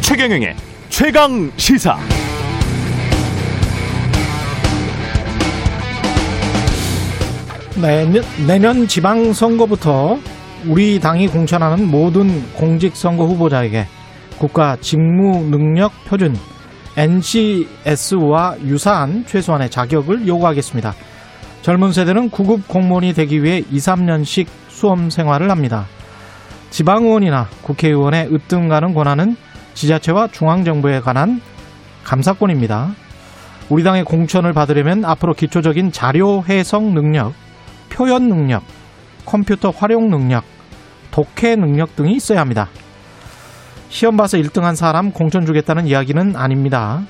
최경영의 최강 시사. 내년, 내년 지방선거부터 우리 당이 공천하는 모든 공직선거 후보자에게 국가 직무 능력 표준 NCS와 유사한 최소한의 자격을 요구하겠습니다. 젊은 세대는 구급 공무원이 되기 위해 2, 3년씩 수험 생활을 합니다. 지방의원이나 국회의원의 으뜸 가는 권한은 지자체와 중앙정부에 관한 감사권입니다. 우리 당의 공천을 받으려면 앞으로 기초적인 자료 해석 능력, 표현 능력, 컴퓨터 활용 능력, 독해 능력 등이 있어야 합니다. 시험 봐서 1등한 사람 공천 주겠다는 이야기는 아닙니다.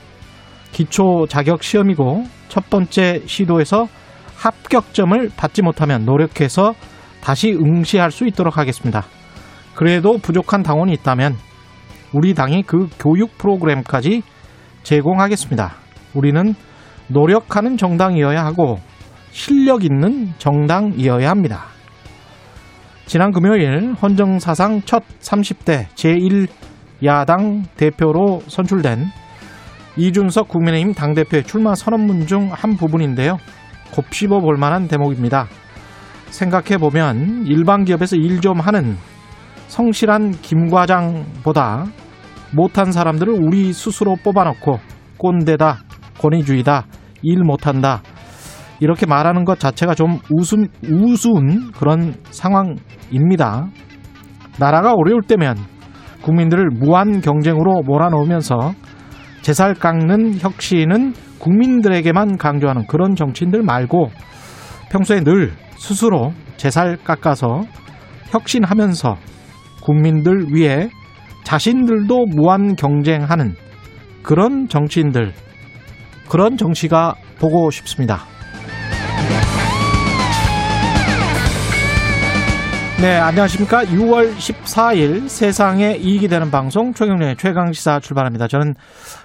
기초 자격 시험이고 첫 번째 시도에서 합격점을 받지 못하면 노력해서 다시 응시할 수 있도록 하겠습니다. 그래도 부족한 당원이 있다면 우리 당이 그 교육 프로그램까지 제공하겠습니다. 우리는 노력하는 정당이어야 하고 실력 있는 정당이어야 합니다. 지난 금요일 헌정사상 첫 30대 제1 야당 대표로 선출된 이준석 국민의힘 당대표의 출마 선언문 중 한 부분인데요. 곱씹어 볼 만한 대목입니다. 생각해 보면 일반 기업에서 일 좀 하는 성실한 김 과장보다 못한 사람들을 우리 스스로 뽑아놓고 꼰대다, 권위주의다, 일 못한다 이렇게 말하는 것 자체가 좀 우스운, 우스운 그런 상황입니다. 나라가 어려울 때면 국민들을 무한 경쟁으로 몰아넣으면서 제살 깎는 혁신은 국민들에게만 강조하는 그런 정치인들 말고 평소에 늘 스스로 제살 깎아서 혁신하면서 국민들 위해 자신들도 무한 경쟁하는 그런 정치인들, 그런 정치가 보고 싶습니다. 네, 안녕하십니까. 6월 14일 세상에 이익이 되는 방송 최경련의 최강시사 출발합니다. 저는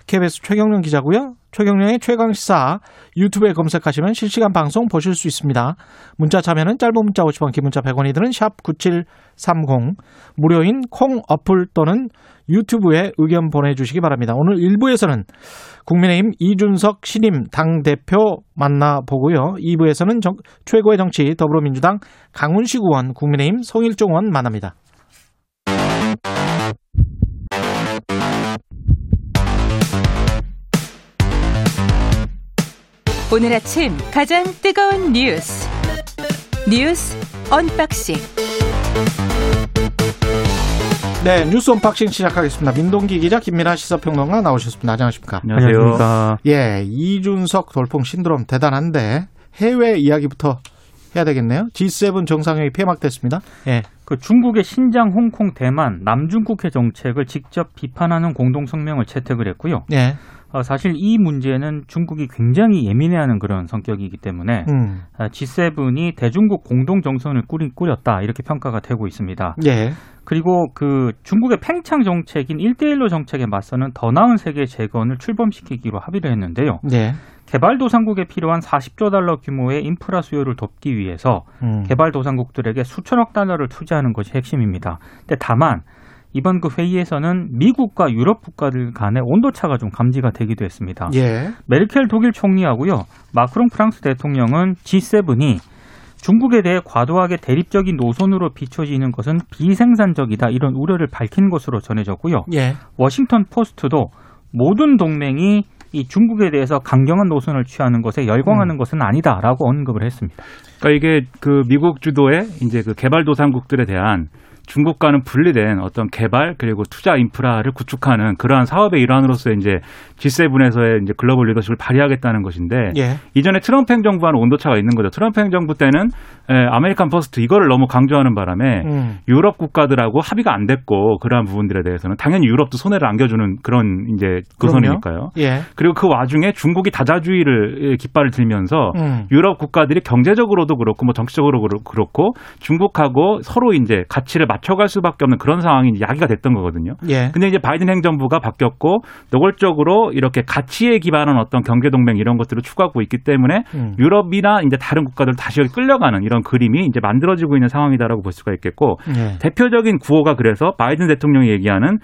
KBS 최경련 기자고요. 최경련의 최강 시사 유튜브에 검색하시면 실시간 방송 보실 수 있습니다. 문자 참여는 짧은 문자 50원, 긴 문자 100원이 드는 샵 9730 무료인 콩 어플 또는 유튜브에 의견 보내주시기 바랍니다. 오늘 1부에서는 국민의힘 이준석 신임 당대표 만나보고요. 2부에서는 정, 최고의 정치 더불어민주당 강훈식 의원, 국민의힘 송일종 의원 만납니다. 오늘 아침 가장 뜨거운 뉴스 뉴스 unboxing 네, 뉴스 unboxing 시작하겠습니다. 민동기 기자, 김민아 시사평론가 나오셨습니다. 안녕하십니까? 안녕하세요. 예, 이준석 돌풍 신드롬 대단한데 해외 이야기부터 해야 되겠네요. G7 정상회의 폐막됐습니다. 예. 그 중국의 신장, 홍콩, 대만, 남중국해 정책을 직접 비판하는 공동 성명을 채택을 했고요. 예. 어, 사실 이 문제는 중국이 굉장히 예민해하는 그런 성격이기 때문에 음. 아, G7이 대중국 공동 정선을 꾸리, 꾸렸다 이렇게 평가가 되고 있습니다. 예. 그리고 그 중국의 팽창 정책인 1대1로 정책에 맞서는 더 나은 세계 재건을 출범시키기로 합의를 했는데요. 예. 개발도상국에 필요한 40조 달러 규모의 인프라 수요를 돕기 위해서 음. 개발도상국들에게 수천억 달러를 투자하는 것이 핵심입니다. 근데 다만 이번 그 회의에서는 미국과 유럽 국가들 간의 온도차가 좀 감지가 되기도 했습니다. 예. 메르켈 독일 총리하고요. 마크롱 프랑스 대통령은 G7이 중국에 대해 과도하게 대립적인 노선으로 비춰지는 것은 비생산적이다 이런 우려를 밝힌 것으로 전해졌고요. 예. 워싱턴 포스트도 모든 동맹이 이 중국에 대해서 강경한 노선을 취하는 것에 열광하는 음. 것은 아니다라고 언급을 했습니다. 그러니까 이게 그 미국 주도의 이제 그 개발도상국들에 대한 중국과는 분리된 어떤 개발 그리고 투자 인프라를 구축하는 그러한 사업의 일환으로서 이제 G7에서의 이제 글로벌 리더십을 발휘하겠다는 것인데 예. 이전에 트럼프 행정부와는 온도차가 있는 거죠. 트럼프 행정부 때는 에, American First 이거를 너무 강조하는 바람에 음. 유럽 국가들하고 합의가 안 됐고 그러한 부분들에 대해서는 당연히 유럽도 손해를 안겨주는 그런 이제 노선이니까요. 예. 그리고 그 와중에 중국이 다자주의를 깃발을 들면서 음. 유럽 국가들이 경제적으로도 그렇고 뭐 정치적으로 그렇- 그렇고 중국하고 서로 이제 가치를 맞춰갈 수밖에 없는 그런 상황이 야기가 됐던 거거든요. 예. 근데 이제 바이든 행정부가 바뀌었고 노골적으로 이렇게 가치에 기반한 어떤 경제 동맹 이런 것들을 추구하고 있기 때문에 음. 유럽이나 이제 다른 국가들 다시 끌려가는 이런 그림이 이제 만들어지고 있는 상황이다라고 볼 수가 있겠고 예. 대표적인 구호가 그래서 바이든 대통령이 얘기하는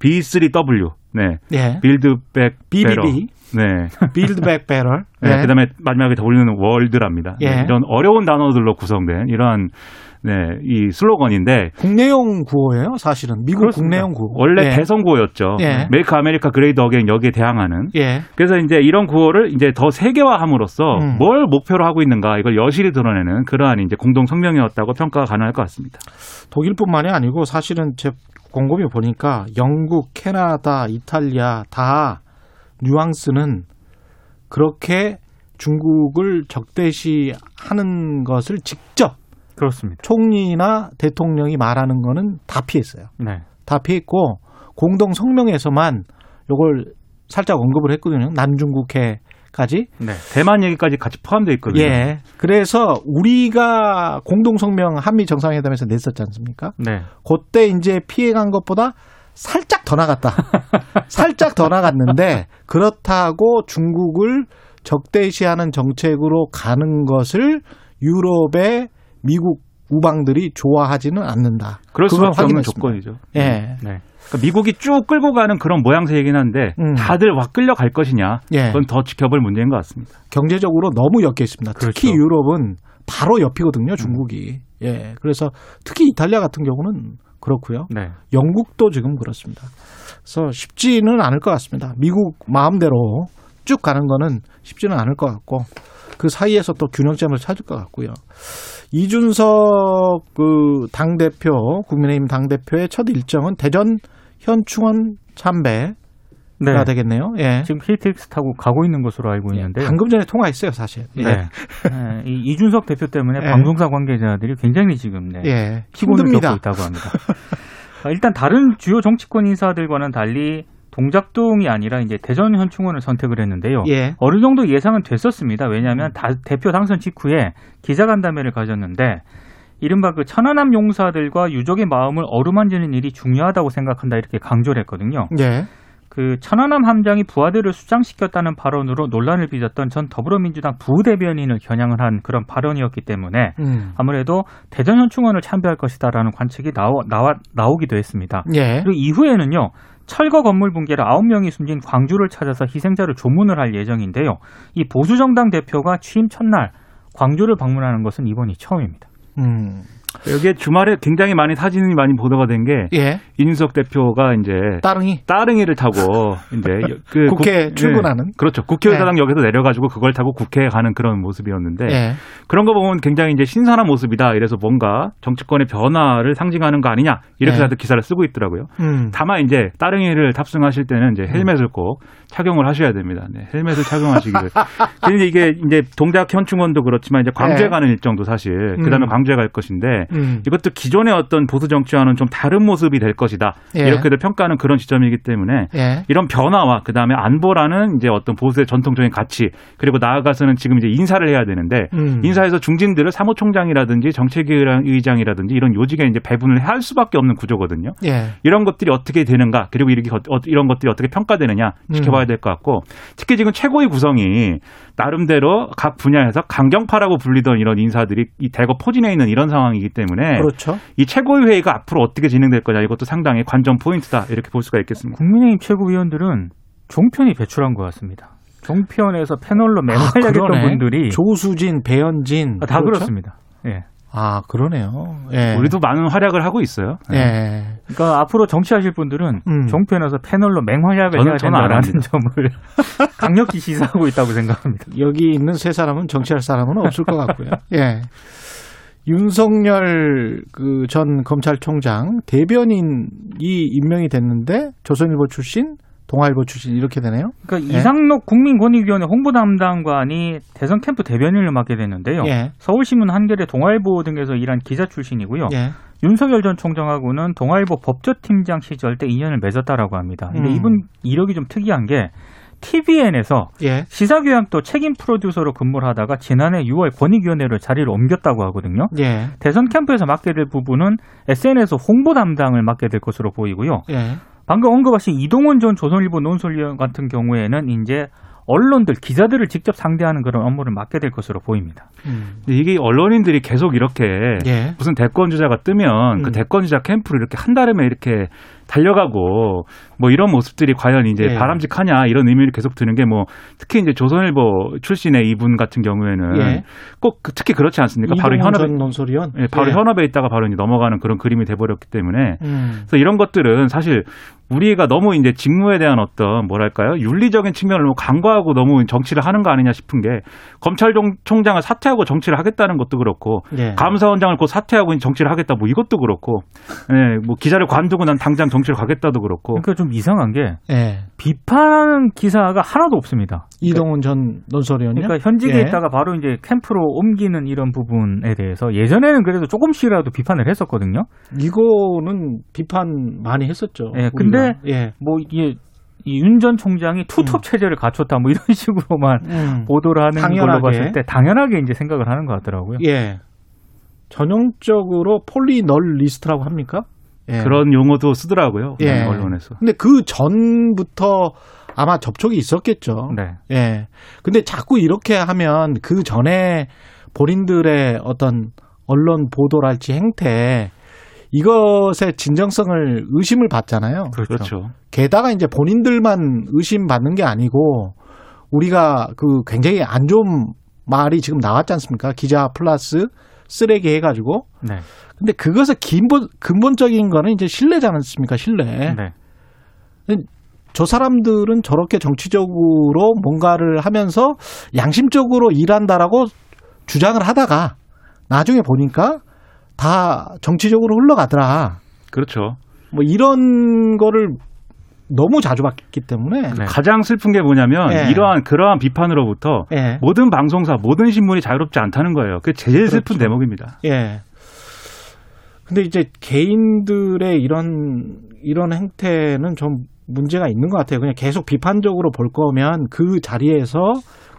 B3W, 네, 예. Build Back BBB. 네. Build Back Better. 네, 그다음에 마지막에 W는 World랍니다. 예. 네, 이런 어려운 단어들로 구성된 이러한 네, 이 슬로건인데 국내용 구호예요, 사실은. 미국 그렇습니다. 국내용 구호. 원래 예. 대선 구호였죠. 예. Make America Great Again 여기에 대항하는. 예. 그래서 이제 이런 구호를 이제 더 세계화함으로써 음. 뭘 목표로 하고 있는가 이걸 여실히 드러내는 그러한 이제 공동 성명이었다고 평가가 가능할 것 같습니다. 독일뿐만이 아니고 사실은 제 곰곰이 보니까 영국, 캐나다, 이탈리아 다 뉘앙스는 그렇게 중국을 적대시하는 것을 직접 그렇습니다. 총리나 대통령이 말하는 거는 다 피했어요. 네. 다 피했고 공동 성명에서만 요걸 살짝 언급을 했거든요. 난중국해 까지. 네. 대만 얘기까지 같이 포함되어 있거든요. 예. 그래서 우리가 공동 성명 한미 정상회담에서 냈었지 않습니까? 네. 그때 이제 피해간 것보다 살짝 더 나갔다. 살짝 더 나갔는데 그렇다고 중국을 적대시하는 정책으로 가는 것을 유럽의 미국 우방들이 좋아하지는 않는다. 그럴 수밖에 없는. 조건이죠. 예. 네. 그러니까 미국이 쭉 끌고 가는 그런 모양새이긴 한데 음. 다들 와 끌려갈 것이냐 예. 그건 더 지켜볼 문제인 것 같습니다. 경제적으로 너무 엮여 있습니다. 특히 그렇죠. 유럽은 바로 옆이거든요, 중국이. 예. 그래서 특히 이탈리아 같은 경우는 그렇고요. 네. 영국도 지금 그렇습니다. 그래서 쉽지는 않을 것 같습니다. 미국 마음대로 쭉 가는 거는 쉽지는 않을 것 같고 그 사이에서 또 균형점을 찾을 것 같고요. 이준석 그 당 대표, 국민의힘 당 대표의 첫 일정은 대전 현충원 참배가 네. 되겠네요. 예. 지금 KTX 타고 가고 있는 것으로 알고 있는데요. 방금 전에 통화했어요, 사실. 예. 네. 네. 이 이준석 대표 때문에 예. 방송사 관계자들이 굉장히 지금 네. 예. 피곤을 힘듭니다. 겪고 있다고 합니다. 아, 일단 다른 주요 정치권 인사들과는 달리 동작동이 아니라 이제 대전 현충원을 선택을 했는데요. 예. 어느 정도 예상은 됐었습니다. 왜냐하면 다- 대표 당선 직후에 기자간담회를 가졌는데 이른바 그 천안함 용사들과 유족의 마음을 어루만지는 일이 중요하다고 생각한다 이렇게 강조를 했거든요. 예. 그 천안함 함장이 부하들을 수장시켰다는 발언으로 논란을 빚었던 전 더불어민주당 부대변인을 겨냥을 한 그런 발언이었기 때문에 음. 아무래도 대전 현충원을 참배할 것이다라는 관측이 나오, 나와, 나오기도 했습니다. 예. 그리고 이후에는요. 철거 건물 붕괴로 9명이 숨진 광주를 찾아서 희생자를 조문을 할 예정인데요. 이 보수정당 대표가 취임 첫날 광주를 방문하는 것은 이번이 처음입니다. 음. 여기에 주말에 굉장히 많이 사진이 많이 보도가 된게 예. 이준석 대표가 이제 따릉이 따릉이를 타고 이제 그 국회에 국- 출근하는? 예, 그렇죠 국회의사당역에서 내려가지고 그걸 타고 국회에 가는 그런 모습이었는데 예. 그런 거 보면 굉장히 이제 신선한 모습이다 이래서 뭔가 정치권의 변화를 상징하는 거 아니냐 이렇게 네. 다들 기사를 쓰고 있더라고요. 음. 다만 이제 따릉이를 탑승하실 때는 이제 헬멧을 꼭 착용을 하셔야 됩니다. 네, 헬멧을 착용하시기를. 근데 이게 이제 동작 현충원도 그렇지만 이제 광주에 네. 가는 일정도 사실 그다음에 음. 광주에 갈 것인데 음. 이것도 기존의 어떤 보수 정치와는 좀 다른 모습이 될 것이다. 예. 이렇게들 평가하는 그런 지점이기 때문에 예. 이런 변화와 그다음에 안보라는 이제 어떤 보수의 전통적인 가치 그리고 나아가서는 지금 이제 인사를 해야 되는데 음. 인사에서 중진들을 사무총장이라든지 정책위의장이라든지 이런 요직에 이제 배분을 할 수밖에 없는 구조거든요. 예. 이런 것들이 어떻게 되는가 그리고 이렇게 어- 이런 것들이 어떻게 평가되느냐 음. 지켜봐야 될 것 같고 특히 지금 최고위 구성이 나름대로 각 분야에서 강경파라고 불리던 이런 인사들이 이 대거 포진해 있는 이런 상황이기 때문에 그렇죠. 이 최고위 회의가 앞으로 어떻게 진행될 거냐 이것도 상당히 관전 포인트다 이렇게 볼 수가 있겠습니다. 국민의힘 최고위원들은 종편이 배출한 것 같습니다. 종편에서 패널로 맹활약했던 아. 분들이 조수진, 배현진 아, 다 그렇죠? 그렇습니다. 예. 아 그러네요. 예. 우리도 많은 활약을 하고 있어요. 네. 예. 그러니까 앞으로 정치하실 분들은 음. 종편에서 패널로 맹활약을 저는- 해야 된다라는. 점을 강력히 시사하고 있다고 생각합니다. 여기 있는 세 사람은 정치할 사람은 없을 것 같고요. 예. 윤석열 그 전 검찰총장 대변인이 임명이 됐는데 조선일보 출신, 동아일보 출신 이렇게 되네요. 그러니까 예. 이상록 국민권익위원회 홍보 담당관이 대선 캠프 대변인을 맡게 됐는데요. 예. 서울신문 한겨레 동아일보 등에서 일한 기자 출신이고요. 예. 윤석열 전 총장하고는 동아일보 법조팀장 시절 때 인연을 맺었다라고 합니다. 근데 음. 이분 이력이 좀 특이한 게 TVN에서 예. 시사교양도 책임 프로듀서로 근무를 하다가 지난해 6월 권익위원회로 자리를 옮겼다고 하거든요. 예. 대선 캠프에서 맡게 될 부분은 SNS 홍보 담당을 맡게 될 것으로 보이고요. 예. 방금 언급하신 이동원 전 조선일보 논설위원 같은 경우에는 이제 언론들 기자들을 직접 상대하는 그런 업무를 맡게 될 것으로 보입니다. 음. 이게 언론인들이 계속 이렇게 예. 무슨 대권 주자가 뜨면 음. 그 대권 주자 캠프를 이렇게 한 달에만 이렇게 달려가고 뭐 이런 모습들이 과연 이제 예. 바람직하냐 이런 의미를 계속 드는 게 뭐 특히 이제 조선일보 출신의 이분 같은 경우에는 예. 꼭그 특히 그렇지 않습니까? 바로 현업에 전 논설위원. 예, 바로 예. 현업에 있다가 바로 이제 넘어가는 그런 그림이 돼 버렸기 때문에 음. 그래서 이런 것들은 사실 우리가 너무 이제 직무에 대한 어떤 뭐랄까요 윤리적인 측면을 너무 간과하고 너무 정치를 하는 거 아니냐 싶은 게 검찰총장을 사퇴하고 정치를 하겠다는 것도 그렇고 예. 감사원장을 곧 사퇴하고 정치를 하겠다 뭐 이것도 그렇고 예, 뭐 기자를 관두고 난 당장 정치를 가겠다도 그렇고 그러니까 좀 이상한 게 예. 비판하는 기사가 하나도 없습니다. 이동훈 전 논설위원요. 그러니까 현직에 예. 있다가 바로 이제 캠프로 옮기는 이런 부분에 대해서 예전에는 그래도 조금씩이라도 비판을 했었거든요. 이거는 비판 많이 했었죠. 예, 우리가. 근데 예. 뭐 이게 윤전 총장이 투톱 체제를 갖췄다 뭐 이런 식으로만 음. 보도를 하는 당연하게. 걸로 봤을 때 당연하게 이제 생각을 하는 것 같더라고요. 예. 전형적으로 폴리널리스트라고 합니까? 예. 그런 용어도 쓰더라고요 예. 언론에서 근데 그 전부터 아마 접촉이 있었겠죠. 네. 예. 근데 자꾸 이렇게 하면 그 전에 본인들의 어떤 언론 보도랄지 행태 이것의 진정성을 의심을 받잖아요. 그렇죠. 그렇죠. 게다가 이제 본인들만 의심받는 게 아니고 우리가 그 굉장히 안 좋은 말이 지금 나왔지 않습니까? 기자 플러스 쓰레기 해가지고. 네. 근데 그것의 근본, 근본적인 거는 이제 신뢰지 않습니까? 신뢰. 네. 저 사람들은 저렇게 정치적으로 뭔가를 하면서 양심적으로 일한다라고 주장을 하다가 나중에 보니까 다 정치적으로 흘러가더라. 그렇죠. 뭐 이런 거를 너무 자주 봤기 때문에 네. 가장 슬픈 게 뭐냐면 예. 이러한 그러한 비판으로부터 예. 모든 방송사, 모든 신문이 자유롭지 않다는 거예요. 그게 제일 슬픈 그렇죠. 대목입니다. 예. 근데 이제 개인들의 이런 이런 행태는 좀 문제가 있는 것 같아요. 그냥 계속 비판적으로 볼 거면 그 자리에서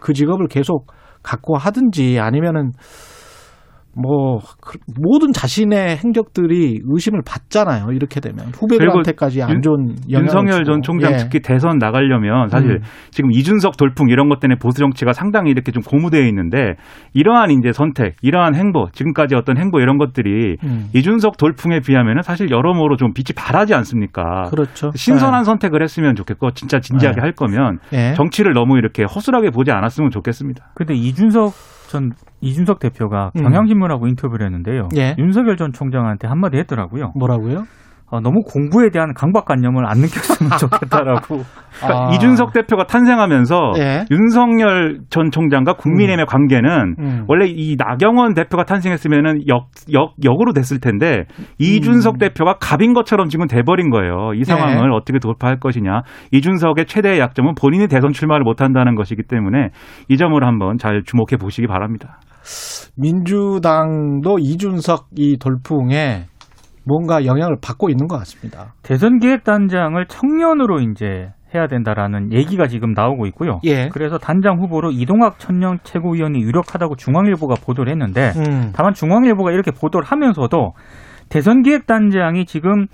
그 직업을 계속 갖고 하든지 아니면은 뭐 그- 모든 자신의 행적들이 의심을 받잖아요. 이렇게 되면 후배들한테까지 안 윤- 좋은 윤석열. 전 총장 예. 특히 대선 나가려면 사실 음. 지금 이준석 돌풍 이런 것 때문에 보수 정치가 상당히 이렇게 좀 고무되어 있는데 이러한 이제 선택, 이러한 행보, 지금까지 어떤 행보 이런 것들이 음. 이준석 돌풍에 비하면은 사실 여러모로 좀 빛이 바라지 않습니까? 그렇죠. 신선한 선택을 했으면 좋겠고 진짜 진지하게 네. 할 거면 예. 정치를 너무 이렇게 허술하게 보지 않았으면 좋겠습니다. 근데 이준석 전 이준석 대표가 음. 경향신문하고 인터뷰를 했는데요. 예. 윤석열 전 총장한테 한마디 했더라고요. 뭐라고요? 어, 너무 공부에 대한 강박관념을 안 느꼈으면 좋겠다라고. 그러니까 아. 이준석 대표가 탄생하면서 예. 윤석열 전 총장과 국민의힘의 관계는 음. 원래 이 나경원 대표가 탄생했으면은 역, 역, 역으로 됐을 텐데 이준석 음. 대표가 갑인 것처럼 지금 돼버린 거예요. 이 상황을 네. 어떻게 돌파할 것이냐. 이준석의 최대의 약점은 본인이 대선 출마를 못한다는 것이기 때문에 이 점을 한번 잘 주목해 보시기 바랍니다. 민주당도 이준석 이 돌풍에 뭔가 영향을 받고 있는 것 같습니다. 대선 기획단장을 청년으로 이제 해야 된다라는 얘기가 지금 나오고 있고요. 예. 그래서 단장 후보로 이동학 천령 최고위원이 유력하다고 중앙일보가 보도를 했는데 음. 다만 중앙일보가 이렇게 보도를 하면서도 대선 기획단장이 지금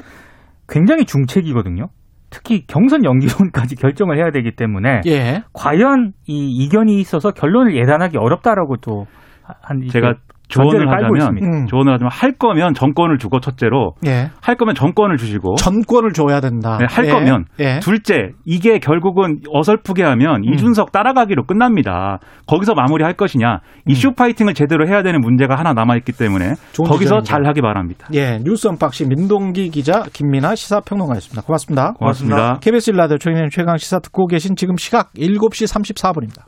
굉장히 중책이거든요. 특히 경선 연기론까지 결정을 해야 되기 때문에 예. 과연 이 이견이 있어서 결론을 예단하기 어렵다라고 또 한 제가 전제를 조언을 하자면. 음. 조언을 하자면 할 거면 전권을 주고 첫째로 예. 할 거면 전권을 주시고 전권을 줘야 된다. 네, 할 예. 거면 예. 둘째 이게 결국은 어설프게 하면 음. 이준석 따라가기로 끝납니다. 거기서 마무리할 것이냐 음. issue fighting을 제대로 해야 되는 문제가 하나 남아 있기 때문에 거기서. 잘 하기 바랍니다. 예. 뉴스 언박싱 민동기 기자 김민아 시사평론가였습니다. 고맙습니다. 고맙습니다. KBS 일라디오 최경 최강 시사 듣고 계신 지금 시각 7시 34분입니다.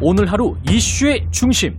오늘 하루 이슈의 중심.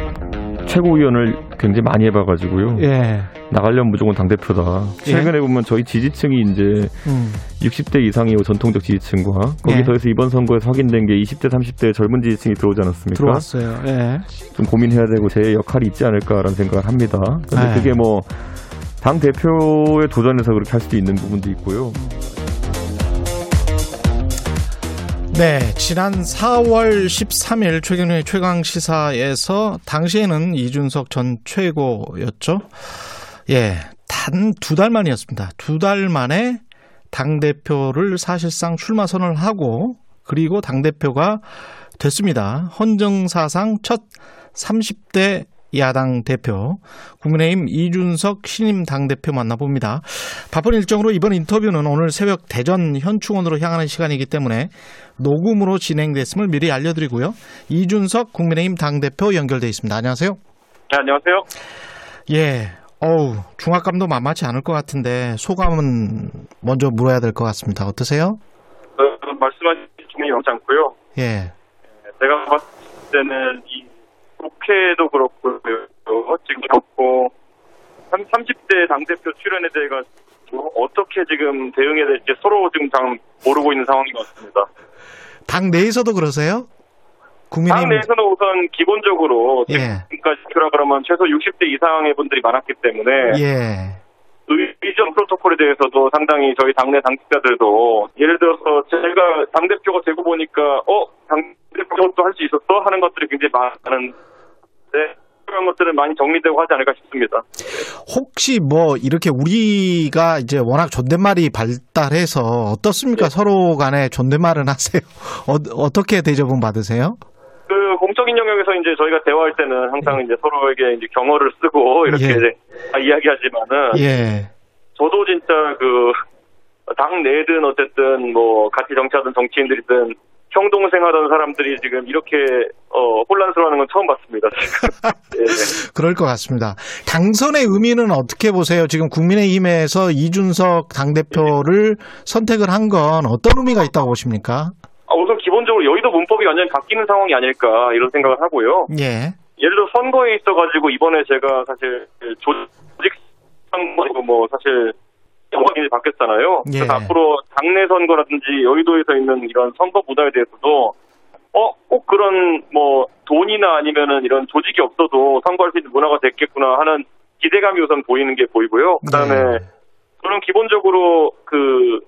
최고위원을 굉장히 많이 해봐가지고요. 예. 나가려면 무조건 당 대표다. 최근에 보면 저희 지지층이 이제 음. 60대 이상이 전통적 지지층과 거기 예. 더해서 이번 선거에서 확인된 게 20대, 30대 젊은 지지층이 들어오지 않았습니까? 들어왔어요. 예. 좀 고민해야 되고 제 역할이 있지 않을까라는 생각을 합니다. 근데 네. 그게 뭐 당 대표에 도전해서 그렇게 할 수도 있는 부분도 있고요. 네, 지난 4월 13일 최경련의 최강 시사에서 당시에는 이준석 전 최고였죠. 예, 단 두 달 만이었습니다. 두 달 만에 당 대표를 사실상 출마 선언을 하고 그리고 당 대표가 됐습니다. 헌정사상 첫 30대 야당 대표 국민의힘 이준석 신임 당 대표 만나봅니다. 바쁜 일정으로 이번 인터뷰는 오늘 새벽 대전 현충원으로 향하는 시간이기 때문에 녹음으로 진행됐음을 미리 알려드리고요. 이준석 국민의힘 당 대표 연결돼 있습니다. 안녕하세요. 네, 안녕하세요. 예. 어우, 중압감도 만만치 않을 것 같은데 소감은 먼저 물어야 될 것 같습니다. 어떠세요? 어, 말씀하신 중에 영지 않고요. 예. 제가 봤을 때는 이 국회도 그렇고요. 지금 그렇고 30대 당대표 출연에 대해 가지고 어떻게 지금 대응해야 될지 서로 지금 잘 모르고 있는 상황인 것 같습니다. 당 내에서도 그러세요? 당 국민의힘 내에서는 우선 기본적으로 예. 지금까지 표라 그러면 최소 60대 이상의 분들이 많았기 때문에 예. 의전 프로토콜에 대해서도 상당히 저희 당내 당직자들도 예를 들어서 제가 당대표가 되고 보니까 어? 당대표 저것도 할 수 있었어? 하는 것들이 굉장히 많은 데 그런 것들은 많이 정리되고 하지 않을까 싶습니다. 혹시 뭐 이렇게 우리가 이제 워낙 존댓말이 발달해서 어떻습니까? 서로 간에 존댓말은 하세요. 어, 떻게 대접은 받으세요? 그 공적인 영역에서 이제 저희가 대화할 때는 항상 이제 서로에게 이제 경어를 쓰고 이렇게 예. 이제 다 이야기하지만은 예. 저도 진짜 그 당 내든 어쨌든 뭐 같이 정치하던 정치인들이든 형동생 하던 사람들이 지금 이렇게 어 혼란스러워하는 건 처음 봤습니다. 예. 그럴 것 같습니다. 당선의 의미는 어떻게 보세요? 지금 국민의힘에서 이준석 당대표를 선택을 한 건 어떤 의미가 있다고 보십니까? 아, 우선 기본적으로 여의도 문법이 완전히 바뀌는 상황이 아닐까 이런 생각을 하고요. 예. 예를 들어 선거에 있어가지고 이번에 제가 사실 조직 선거고 뭐 사실 영광이 바뀌었잖아요. 예. 그래서 앞으로 당내 선거라든지 여의도에서 있는 이런 선거 문화에 대해서도 어, 꼭 그런 뭐 돈이나 아니면은 이런 조직이 없어도 선거할 수 있는 문화가 됐겠구나 하는 기대감이 우선 보이는 게 보이고요. 그다음에 네. 저는 기본적으로 그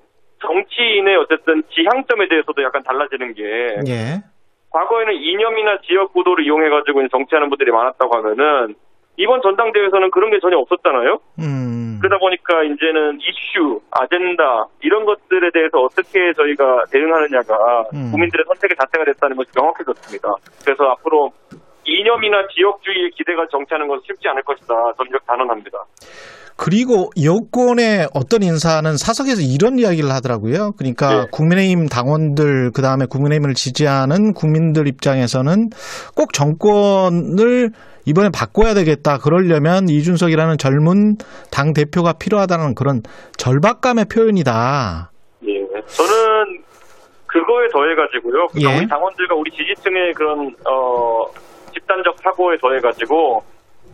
정치인의 어쨌든 지향점에 대해서도 약간 달라지는 게 예. 과거에는 이념이나 지역 구도를 이용해 가지고 이제 정치하는 분들이 많았다고 하면은 이번 전당대회에서는 그런 게 전혀 없었잖아요. 음. 그러다 보니까 이제는 이슈, 아젠다 이런 것들에 대해서 어떻게 저희가 대응하느냐가 음. 국민들의 선택의 자체가 됐다는 것이 명확해졌습니다. 그래서 앞으로 이념이나 지역주의에 기대가 정치하는 것은 쉽지 않을 것이다. 이렇게 단언합니다. 그리고 여권의 어떤 인사는 사석에서 이런 이야기를 하더라고요. 그러니까 네. 국민의힘 당원들 그다음에 국민의힘을 지지하는 국민들 입장에서는 꼭 정권을 이번에 바꿔야 되겠다. 그러려면 이준석이라는 젊은 당 대표가 필요하다는 그런 절박감의 표현이다. 예. 저는 그거에 더해가지고요. 그러니까 예. 우리 당원들과 우리 지지층의 그런 어 집단적 사고에 더해가지고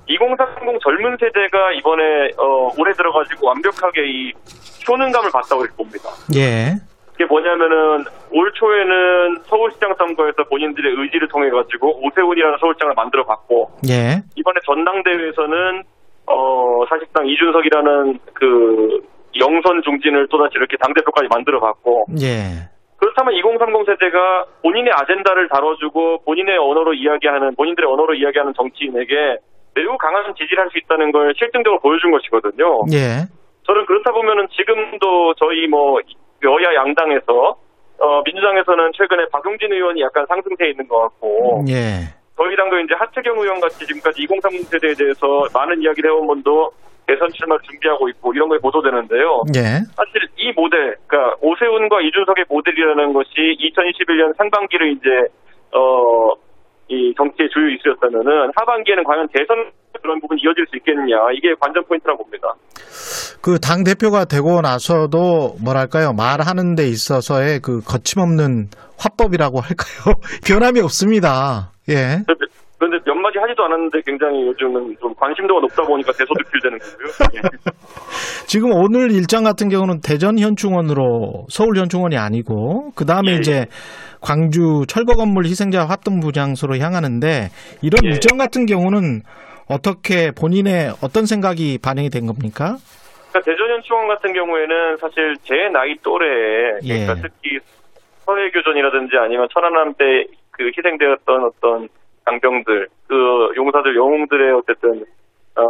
2030 젊은 세대가 이번에 어 올해 들어가지고 완벽하게 이 효능감을 봤다고 봅니다. 예. 그게 뭐냐면은 올 초에는 서울시장 선거에서 본인들의 의지를 통해 가지고 오세훈이라는 서울시장을 만들어 봤고 예. 이번에 전당대회에서는 어 사실상 이준석이라는 그 영선 중진을 또다시 이렇게 당 대표까지 만들어 봤고 예. 그렇다면 2030 세대가 본인의 아젠다를 다뤄주고 본인의 언어로 이야기하는 본인들의 언어로 이야기하는 정치인에게 매우 강한 지지를 할 수 있다는 걸 실증적으로 보여준 것이거든요. 예. 저는 그렇다 보면은 지금도 저희 뭐 여야 양당에서 어 민주당에서는 최근에 박용진 의원이 약간 상승세에 있는 것 같고 예. 저희 당도 이제 하태경 의원 같이 지금까지 2030 세대에 대해서 많은 이야기를 해온 분도 대선 출마를 준비하고 있고 이런 거에 보도되는데요. 예. 사실 이 모델, 그러니까 오세훈과 이준석의 모델이라는 것이 2021년 상반기를 이제 어. 이 정치의 주요 이슈였다면은 하반기에는 과연 대선 그런 부분이 이어질 수 있겠느냐 이게 관전 포인트라고 봅니다. 그 당 대표가 되고 나서도 뭐랄까요 말하는 데 있어서의 그 거침없는 화법이라고 할까요 변함이 없습니다. 예. 그런데 몇 마디 하지도 않았는데 굉장히 요즘은 좀 관심도가 높다 보니까 대소득필되는 거고요. 예. 지금 오늘 일정 같은 경우는 대전 현충원으로 서울 현충원이 아니고 그 다음에 예, 이제 광주 철거 건물 희생자 합동 부 장소로 향하는데 이런 예. 일정 같은 경우는 어떻게 본인의 어떤 생각이 반영이 된 겁니까? 그러니까 대전 현충원 같은 경우에는 사실 제 나이 또래에 그러니까 예. 특히 서해교전이라든지 아니면 천안함 때 그 희생되었던 어떤 장병들, 그 용사들, 영웅들의 어쨌든 어,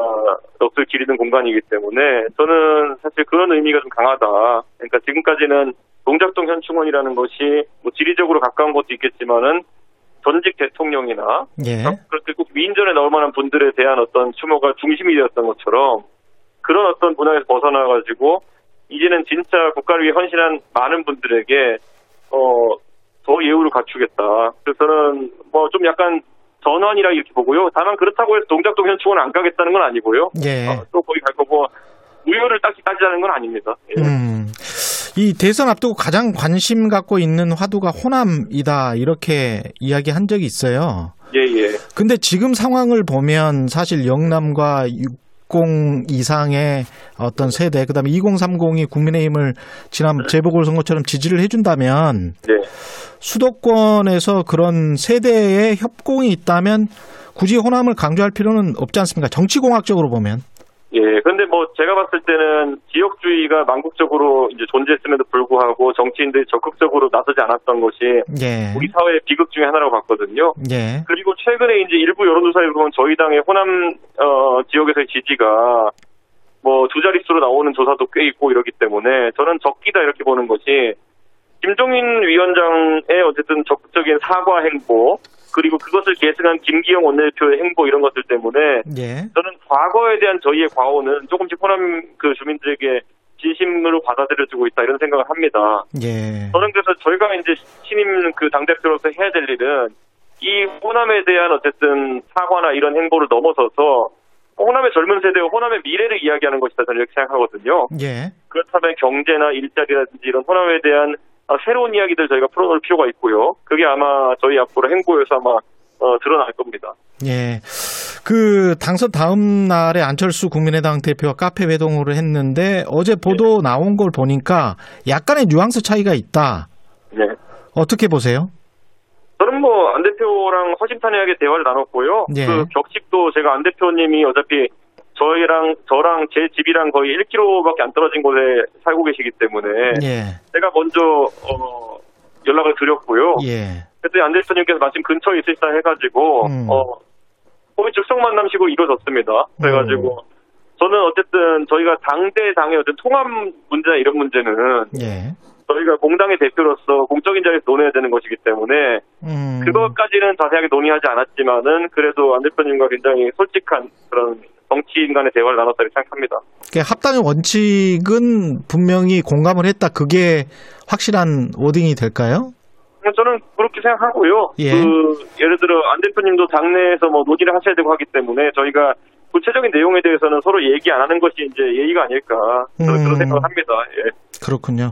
넋을 기리는 공간이기 때문에 저는 사실 그런 의미가 좀 강하다. 그러니까 지금까지는 동작동 현충원이라는 것이 뭐 지리적으로 가까운 것도 있겠지만은 전직 대통령이나 예. 그렇게 꼭 위인전에 나올 만한 분들에 대한 어떤 추모가 중심이 되었던 것처럼 그런 어떤 문화에서 벗어나 가지고 이제는 진짜 국가를 위해 헌신한 많은 분들에게 어, 더 예우를 갖추겠다. 그래서 저는 뭐 좀 약간 전환이라 이렇게 보고요. 다만 그렇다고 해서 동작동 현충원 안 가겠다는 건 아니고요. 예. 어, 또 거기 갈 거고 무효를 딱히 따지자는 건 아닙니다. 예. 음. 이 대선 앞두고 가장 관심 갖고 있는 화두가 호남이다 이렇게 이야기한 적이 있어요. 예, 예. 근데 지금 상황을 보면 사실 영남과 60 이상의 어떤 세대, 그다음에 2030이 국민의힘을 지난 재보궐 선거처럼 지지를 해준다면 네. 수도권에서 그런 세대의 협공이 있다면 굳이 호남을 강조할 필요는 없지 않습니까? 정치공학적으로 보면. 예, 근데 뭐 제가 봤을 때는 지역주의가 만국적으로 이제 존재했음에도 불구하고 정치인들이 적극적으로 나서지 않았던 것이 예. 우리 사회의 비극 중에 하나라고 봤거든요. 예. 그리고 최근에 이제 일부 여론조사에 보면 저희 당의 호남 어, 지역에서의 지지가 뭐 두 자릿수로 나오는 조사도 꽤 있고 이러기 때문에 저는 적기다 이렇게 보는 것이 김종인 위원장의 어쨌든 적극적인 사과 행보 그리고 그것을 계승한 김기영 원내대표의 행보 이런 것들 때문에 예. 저는 과거에 대한 저희의 과오는 조금씩 호남 그 주민들에게 진심으로 받아들여지고 있다 이런 생각을 합니다. 예. 저는 그래서 저희가 이제 신임 그 당대표로서 해야 될 일은 이 호남에 대한 어쨌든 사과나 이런 행보를 넘어서서 호남의 젊은 세대와 호남의 미래를 이야기하는 것이다 저는 이렇게 생각하거든요. 예. 그렇다면 경제나 일자리라든지 이런 호남에 대한 아, 새로운 이야기들 저희가 풀어놓을 필요가 있고요. 그게 아마 저희 앞으로 행보에서 아마 어, 드러날 겁니다. 예. 그 당선 다음 날에 안철수 국민의당 대표가 카페 회동을 했는데 어제 보도 나온 걸 보니까 약간의 뉘앙스 차이가 있다. 네. 어떻게 보세요? 저는 뭐 안 대표랑 허심탄회하게 대화를 나눴고요. 예. 그 격식도 제가 안 대표님이 어차피 저희랑 저랑 제 집이랑 거의 1km밖에 안 떨어진 곳에 살고 계시기 때문에 예. 제가 먼저 어, 연락을 드렸고요. 예. 그때 안 대표님께서 마침 근처에 있으시다 해가지고 음. 어 거의 즉석 만남식으로 이루어졌습니다. 그래가지고 저는 어쨌든 저희가 당대 당의 어떤 통합 문제나 이런 문제는 예. 저희가 공당의 대표로서 공적인 자리에서 논해야 되는 것이기 때문에 음. 그것까지는 자세하게 논의하지 않았지만은 그래도 안 대표님과 굉장히 솔직한 그런 정치인 간의 대화를 나눴다 고 생각합니다. 그 합당의 원칙은 분명히 공감을 했다. 그게 확실한 워딩이 될까요? 저는 그렇게 생각하고요. 예. 그 예를 들어 안 대표님도 당내에서 뭐 논의를 하셔야 되고 하기 때문에 저희가 구체적인 내용에 대해서는 서로 얘기 안 하는 것이 이제 예의가 아닐까 저는 음. 그런 생각을 합니다. 예. 그렇군요.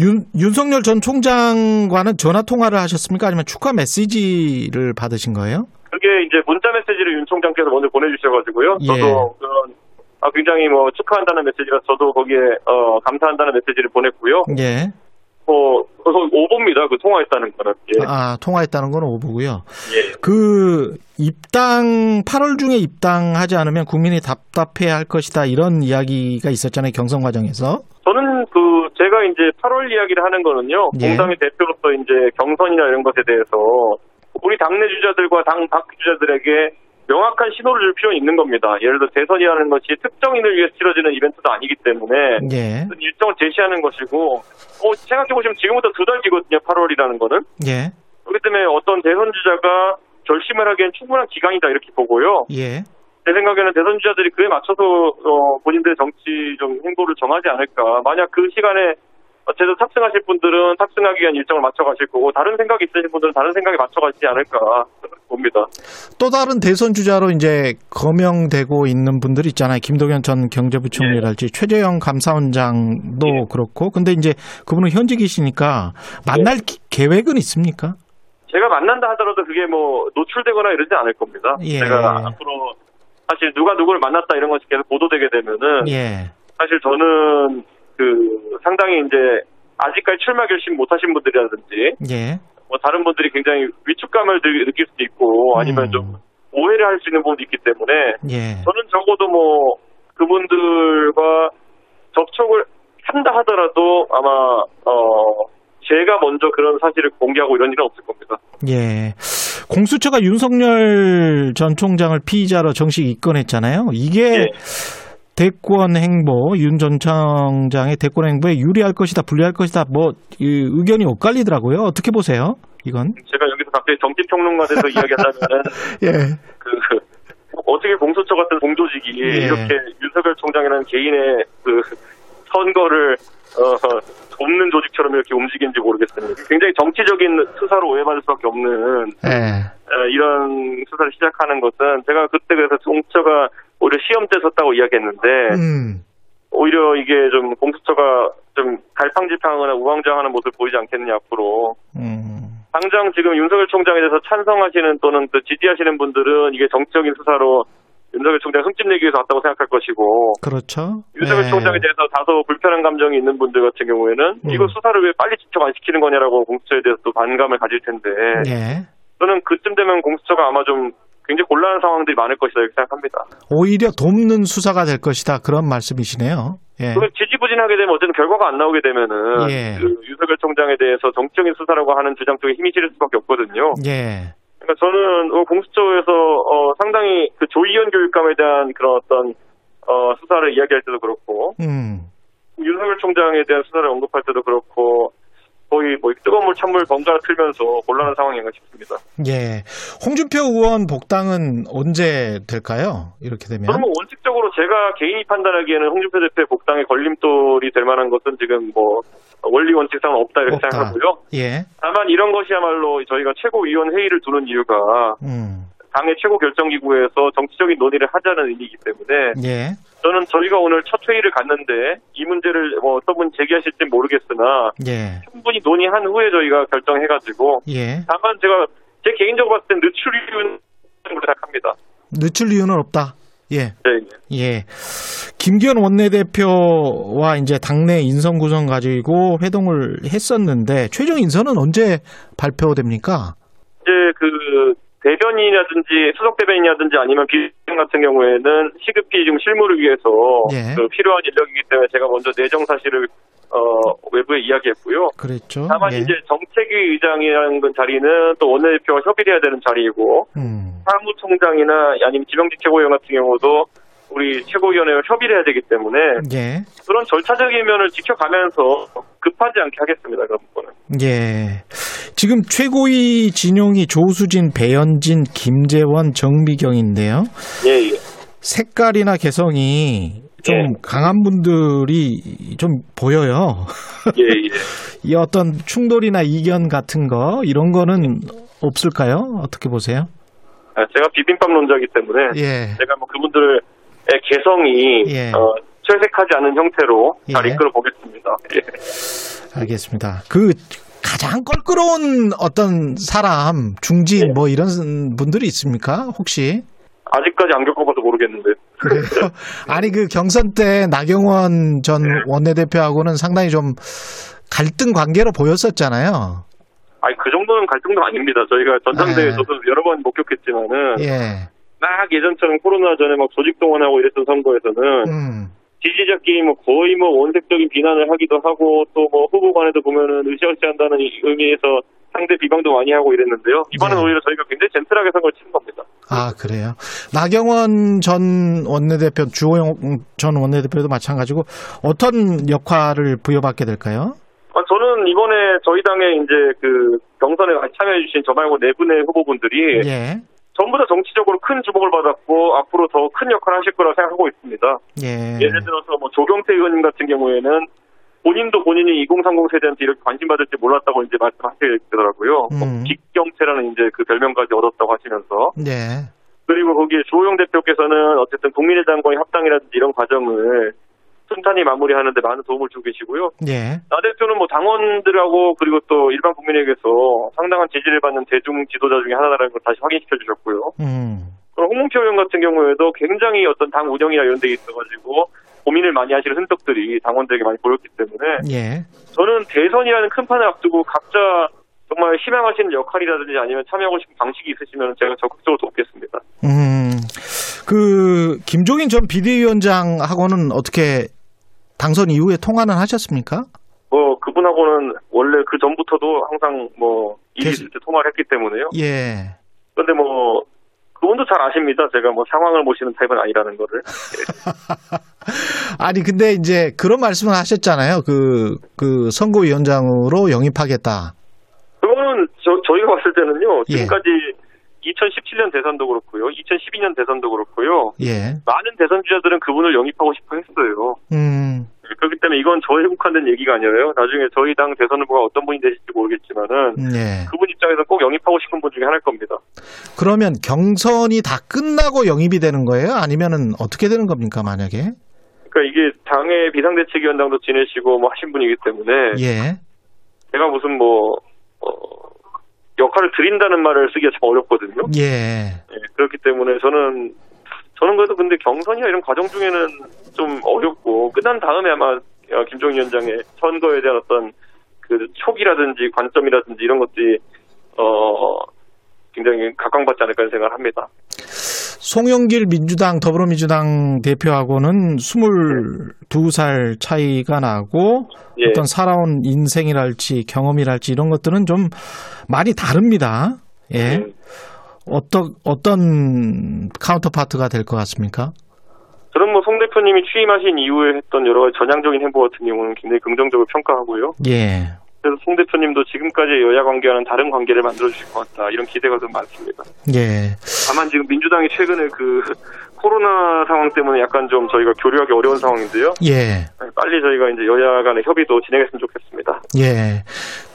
윤, 윤석열 전 총장과는 전화 통화를 하셨습니까? 아니면 축하 메시지를 받으신 거예요? 그게 이제 문자 메시지를 윤 총장께서 먼저 보내주셔가지고요. 예. 저도 그런 아, 굉장히 뭐 축하한다는 메시지라 저도 거기에 어, 감사한다는 메시지를 보냈고요. 예. 뭐 그래서 오보입니다. 그 통화했다는 거는. 예. 아, 통화했다는 건 오보고요. 예. 그 입당 8월 중에 입당하지 않으면 국민이 답답해 할 것이다 이런 이야기가 있었잖아요 경선 과정에서 저는 그 제가 이제 8월 이야기를 하는 거는요. 예. 공당의 대표로서 이제 경선이나 이런 것에 대해서 우리 당내 주자들과 당 밖 주자들에게 명확한 신호를 줄 필요는 있는 겁니다. 예를 들어 대선이라는 것이 특정인을 위해 치러지는 이벤트도 아니기 때문에 예 일정을 제시하는 것이고 어, 생각해보시면 지금부터 두 달 뒤거든요. 8월이라는 거는. 예, 그렇기 때문에 어떤 대선 주자가 결심을 하기엔 충분한 기간이다 이렇게 보고요. 예. 제 생각에는 대선 주자들이 그에 맞춰서 어, 본인들의 정치적 행보를 정하지 않을까. 만약 그 시간에 어쨌든 탑승하실 분들은 탑승하기 위한 일정을 맞춰 가실 거고 다른 생각이 있으신 분들은 다른 생각에 맞춰 가시지 않을까 봅니다. 또 다른 대선 주자로 이제 거명되고 있는 분들 있잖아요. 김동연 전 경제부총리랄지 최재형 감사원장도 예. 그렇고. 근데 이제 그분은 현직이시니까 만날 기- 계획은 있습니까? 제가 만난다 하더라도 그게 뭐 노출되거나 이러지 않을 겁니다. 예. 제가 앞으로 사실 누가 누구를 만났다 이런 것이 계속 보도되게 되면은 예. 사실 저는 그 상당히 이제 아직까지 출마 결심 못하신 분들이라든지 예. 뭐 다른 분들이 굉장히 위축감을 느- 느낄 수도 있고 아니면 음. 좀 오해를 할 수 있는 부분도 있기 때문에 예. 저는 적어도 뭐 그분들과 접촉을 한다 하더라도 아마 어 제가 먼저 그런 사실을 공개하고 이런 일은 없을 겁니다. 예. 공수처가 윤석열 전 총장을 피의자로 정식 입건했잖아요. 이게 예. 대권 행보, 윤전 총장의 대권 행보에 유리할 것이다, 불리할 것이다, 뭐, 이 의견이 엇갈리더라고요. 어떻게 보세요? 이건? 제가 여기서 갑자기 정치평론가 돼서 이야기하자면은 예. 그 어떻게 공수처 같은 공조직이 예. 이렇게 윤석열 총장이라는 개인의 그 선거를 어, 돕는 조직처럼 이렇게 움직이는지 모르겠습니다. 굉장히 정치적인 수사로 오해받을 수밖에 없는 예. 어, 이런 수사를 시작하는 것은 제가 그때 그래서 공수처가 오히려 시험 때 섰다고 이야기했는데 음. 오히려 이게 좀 공수처가 좀 갈팡질팡하거나 우왕좌왕하는 모습을 보이지 않겠느냐 앞으로 음. 당장 지금 윤석열 총장에 대해서 찬성하시는 또는 또 지지하시는 분들은 이게 정치적인 수사로 윤석열 총장 흠집 내기 위해서 왔다고 생각할 것이고 그렇죠. 윤석열 예. 총장에 대해서 다소 불편한 감정이 있는 분들 같은 경우에는 음. 이거 수사를 왜 빨리 지척 안 시키는 거냐라고 공수처에 대해서 또 반감을 가질 텐데 예. 저는 그쯤 되면 공수처가 아마 좀 굉장히 곤란한 상황들이 많을 것이다 이렇게 생각합니다. 오히려 돕는 수사가 될 것이다. 그런 말씀이시네요. 예. 그 지지부진하게 되면 어쨌든 결과가 안 나오게 되면은 예. 그 윤석열 총장에 대해서 정치적인 수사라고 하는 주장 쪽에 힘이 실릴 수밖에 없거든요. 예. 그러니까 저는 어, 공수처에서 어, 상당히 그 조의원 교육감에 대한 그런 어떤 어, 수사를 이야기할 때도 그렇고 음. 윤석열 총장에 대한 수사를 언급할 때도 그렇고 거의 뭐 뜨거운 물 찬물 번갈아 틀면서 곤란한 상황인가 싶습니다. 예. 홍준표 의원 복당은 언제 될까요? 이렇게 되면. 뭐 원칙적으로 제가 개인이 판단하기에는 홍준표 대표의 복당에 걸림돌이 될 만한 것은 지금 뭐 원리 원칙상은 없다 이렇게 없다. 생각하고요. 예. 다만 이런 것이야말로 저희가 최고위원 회의를 두는 이유가 음. 당의 최고 결정기구에서 정치적인 논의를 하자는 의미이기 때문에 예. 저는 저희가 오늘 첫 회의를 갔는데 이 문제를 뭐 어떤 분이 제기하실지 모르겠으나 예. 충분히 논의한 후에 저희가 결정해가지고 예. 다만 제가 제 개인적으로 봤을 땐 늦출이는 생각합니다. 늦출 이유는 없다. 예. 네. 예. 김기현 원내대표와 이제 당내 인선 구성 가지고 회동을 했었는데 최종 인선은 언제 발표됩니까? 이제 그 대변인이라든지 수석 대변인이라든지 아니면 비대변 같은 경우에는 시급히 지금 실무를 위해서 예. 그 필요한 인력이기 때문에 제가 먼저 내정 사실을 어, 외부에 이야기했고요. 그랬죠. 다만 예. 이제 정책위 의장이라는 건 자리는 또 원내대표가 협의를 해야 되는 자리이고 음. 사무총장이나 아니면 지명직 최고위원 같은 경우도 우리 최고위원회와 협의를 해야 되기 때문에 예. 그런 절차적인 면을 지켜가면서 급하지 않게 하겠습니다. 그런 부분은. 예. 지금 최고위 진용이 조수진, 배현진, 김재원, 정미경인데요. 예, 예. 색깔이나 개성이 좀 예. 강한 분들이 좀 보여요. 예, 예. 이 어떤 충돌이나 이견 같은 거 이런 거는 없을까요? 어떻게 보세요? 아, 제가 비빔밥 논자이기 때문에 예. 제가 뭐 그분들의 개성이 예. 어, 퇴색하지 않은 형태로 잘 예. 이끌어 보겠습니다. 예. 알겠습니다. 그 가장 껄끄러운 어떤 사람, 중진 예. 뭐 이런 분들이 있습니까? 혹시? 아직까지 안 겪어봐서 모르겠는데. 그래요? 아니 그 경선 때 나경원 전 네. 원내대표하고는 상당히 좀 갈등 관계로 보였었잖아요. 아니 그 정도는 갈등도 아닙니다. 저희가 전당대회에서도 여러 번 목격했지만은 예. 막 예전처럼 코로나 전에 막 조직 동원하고 이랬던 선거에서는 음. 지지자끼리 뭐 거의 뭐 원색적인 비난을 하기도 하고 또 뭐 후보 간에도 보면은 으쌰으쌰한다는 이- 의미에서 상대 비방도 많이 하고 이랬는데요. 이번엔 네. 오히려 저희가 굉장히 젠틀하게 선거를 치는 겁니다. 아, 그래요. 나경원 전 원내대표, 주호영 전 원내대표도 마찬가지고 어떤 역할을 부여받게 될까요? 아, 저는 이번에 저희 당에 이제 그 경선에 참여해주신 저 말고 네 분의 후보분들이 예. 전부 다 정치적으로 큰 주목을 받았고 앞으로 더 큰 역할을 하실 거라고 생각하고 있습니다. 예. 예를 들어서 뭐 조경태 의원님 같은 경우에는 본인도 본인이 2030 세대한테 이렇게 관심 받을지 몰랐다고 이제 말씀하시더라고요. 뭐 음. 직경태라는 이제 그 별명까지 얻었다고 하시면서 예. 그리고 거기에 주호영 대표께서는 어쨌든 국민의당과의 합당이라든지 이런 과정을 순탄히 마무리하는데 많은 도움을 주고 계시고요. 예. 나 대표는 뭐 당원들하고 그리고 또 일반 국민에게서 상당한 지지를 받는 대중 지도자 중에 하나라는 걸 다시 확인시켜 주셨고요. 음. 그럼 홍문표 의원 같은 경우에도 굉장히 어떤 당 운영이나 이런 데 있어가지고 고민을 많이 하시는 흔적들이 당원들에게 많이 보였기 때문에 예. 저는 대선이라는 큰 판을 앞두고 각자 정말 희망하시는 역할이라든지 아니면 참여하고 싶은 방식이 있으시면 제가 적극적으로 돕겠습니다. 음. 그 김종인 전 비대위원장하고는 어떻게 당선 이후에 통화는 하셨습니까? 뭐 그분하고는 원래 그 전부터도 항상 뭐 일이 계속- 있을 때 통화를 했기 때문에요. 예. 그런데 뭐 그분도 잘 아십니다. 제가 뭐 상황을 모시는 타입은 아니라는 거를. 아니 근데 이제 그런 말씀을 하셨잖아요. 그그 선거위원장으로 영입하겠다. 그거는 저, 저희가 봤을 때는요. 예. 지금까지 2017년 대선도 그렇고요. 2012년 대선도 그렇고요. 예. 많은 대선 주자들은 그분을 영입하고 싶어 했어요. 음. 그렇기 때문에 이건 저에 국한된 얘기가 아니라요. 나중에 저희 당 대선 후보가 어떤 분이 되실지 모르겠지만은 예. 그분 입장에서 꼭 영입하고 싶은 분 중에 하나일 겁니다. 그러면 경선이 다 끝나고 영입이 되는 거예요? 아니면은 어떻게 되는 겁니까, 만약에? 그러니까 이게 당의 비상대책위원장도 지내시고 뭐 하신 분이기 때문에 예. 제가 무슨 뭐 어, 역할을 드린다는 말을 쓰기가 참 어렵거든요. 예. 예, 그렇기 때문에 저는 저는 그래도 근데 경선이나 이런 과정 중에는 좀 어렵고 끝난 다음에 아마 어, 김종인 위원장의 선거에 대한 어떤 그 촉이라든지 관점이라든지 이런 것들이 어 굉장히 각광받지 않을까 생각을 합니다. 송영길 민주당 더불어민주당 대표하고는 22살 차이가 나고 예. 어떤 살아온 인생이랄지 경험이랄지 이런 것들은 좀 많이 다릅니다. 예. 음. 어떤 어떤 카운터파트가 될 것 같습니까? 저는 뭐 송 대표님이 취임하신 이후에 했던 여러 가지 전향적인 행보 같은 경우는 굉장히 긍정적으로 평가하고요. 예. 그래서 송 대표님도 지금까지 여야 관계와는 다른 관계를 만들어 주실 것 같다 이런 기대가 좀 많습니다. 예. 다만 지금 민주당이 최근에 그 코로나 상황 때문에 약간 좀 저희가 교류하기 어려운 상황인데요. 예. 빨리 저희가 이제 여야 간의 협의도 진행했으면 좋겠습니다. 예.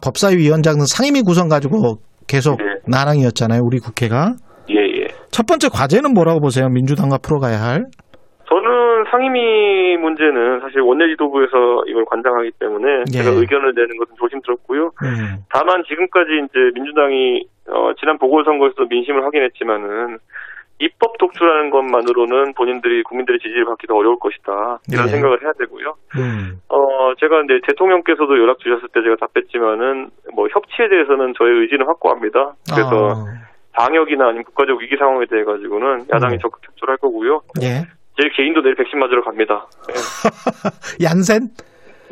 법사위원장은 상임위 구성 가지고 계속 예. 난항이었잖아요. 우리 국회가. 예, 예. 첫 번째 과제는 뭐라고 보세요? 민주당과 풀어가야 할? 저는 상임위 문제는 사실 원내지도부에서 이걸 관장하기 때문에 예. 제가 의견을 내는 것은 조심스럽고요. 음. 다만 지금까지 이제 민주당이 어, 지난 보궐선거에서 민심을 확인했지만은 입법 독주라는 것만으로는 본인들이 국민들의 지지를 받기도 어려울 것이다 이런 예. 생각을 해야 되고요. 음. 어 제가 이제 대통령께서도 연락 주셨을 때 제가 답했지만은 뭐 협치에 대해서는 저의 의지는 확고합니다. 그래서 아, 방역이나 아니면 국가적 위기 상황에 대해 가지고는 야당이 음. 적극 협조를 할 거고요. 예. 제 개인도 내일 백신 맞으러 갑니다. 얀센?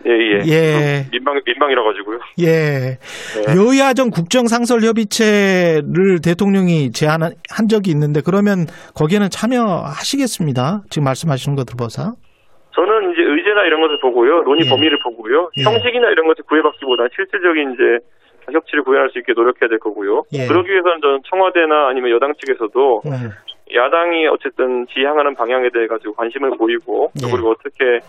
예, 예. 예. 좀 민방 민방이라 가지고요. 예. 네. 여야정 국정상설협의체를 대통령이 제안한 한 적이 있는데 그러면 거기에는 참여하시겠습니다. 지금 말씀하시는 거 들어봐서. 저는 이제 의제나 이런 것을 보고요. 논의 예. 범위를 보고요. 예. 형식이나 이런 것을 구애받기보다 실질적인 이제 협치를 구현할 수 있게 노력해야 될 거고요. 예. 그러기 위해서는 저는 청와대나 아니면 여당 측에서도 음. 야당이 어쨌든 지향하는 방향에 대해 가지고 관심을 보이고 또 예. 그리고 어떻게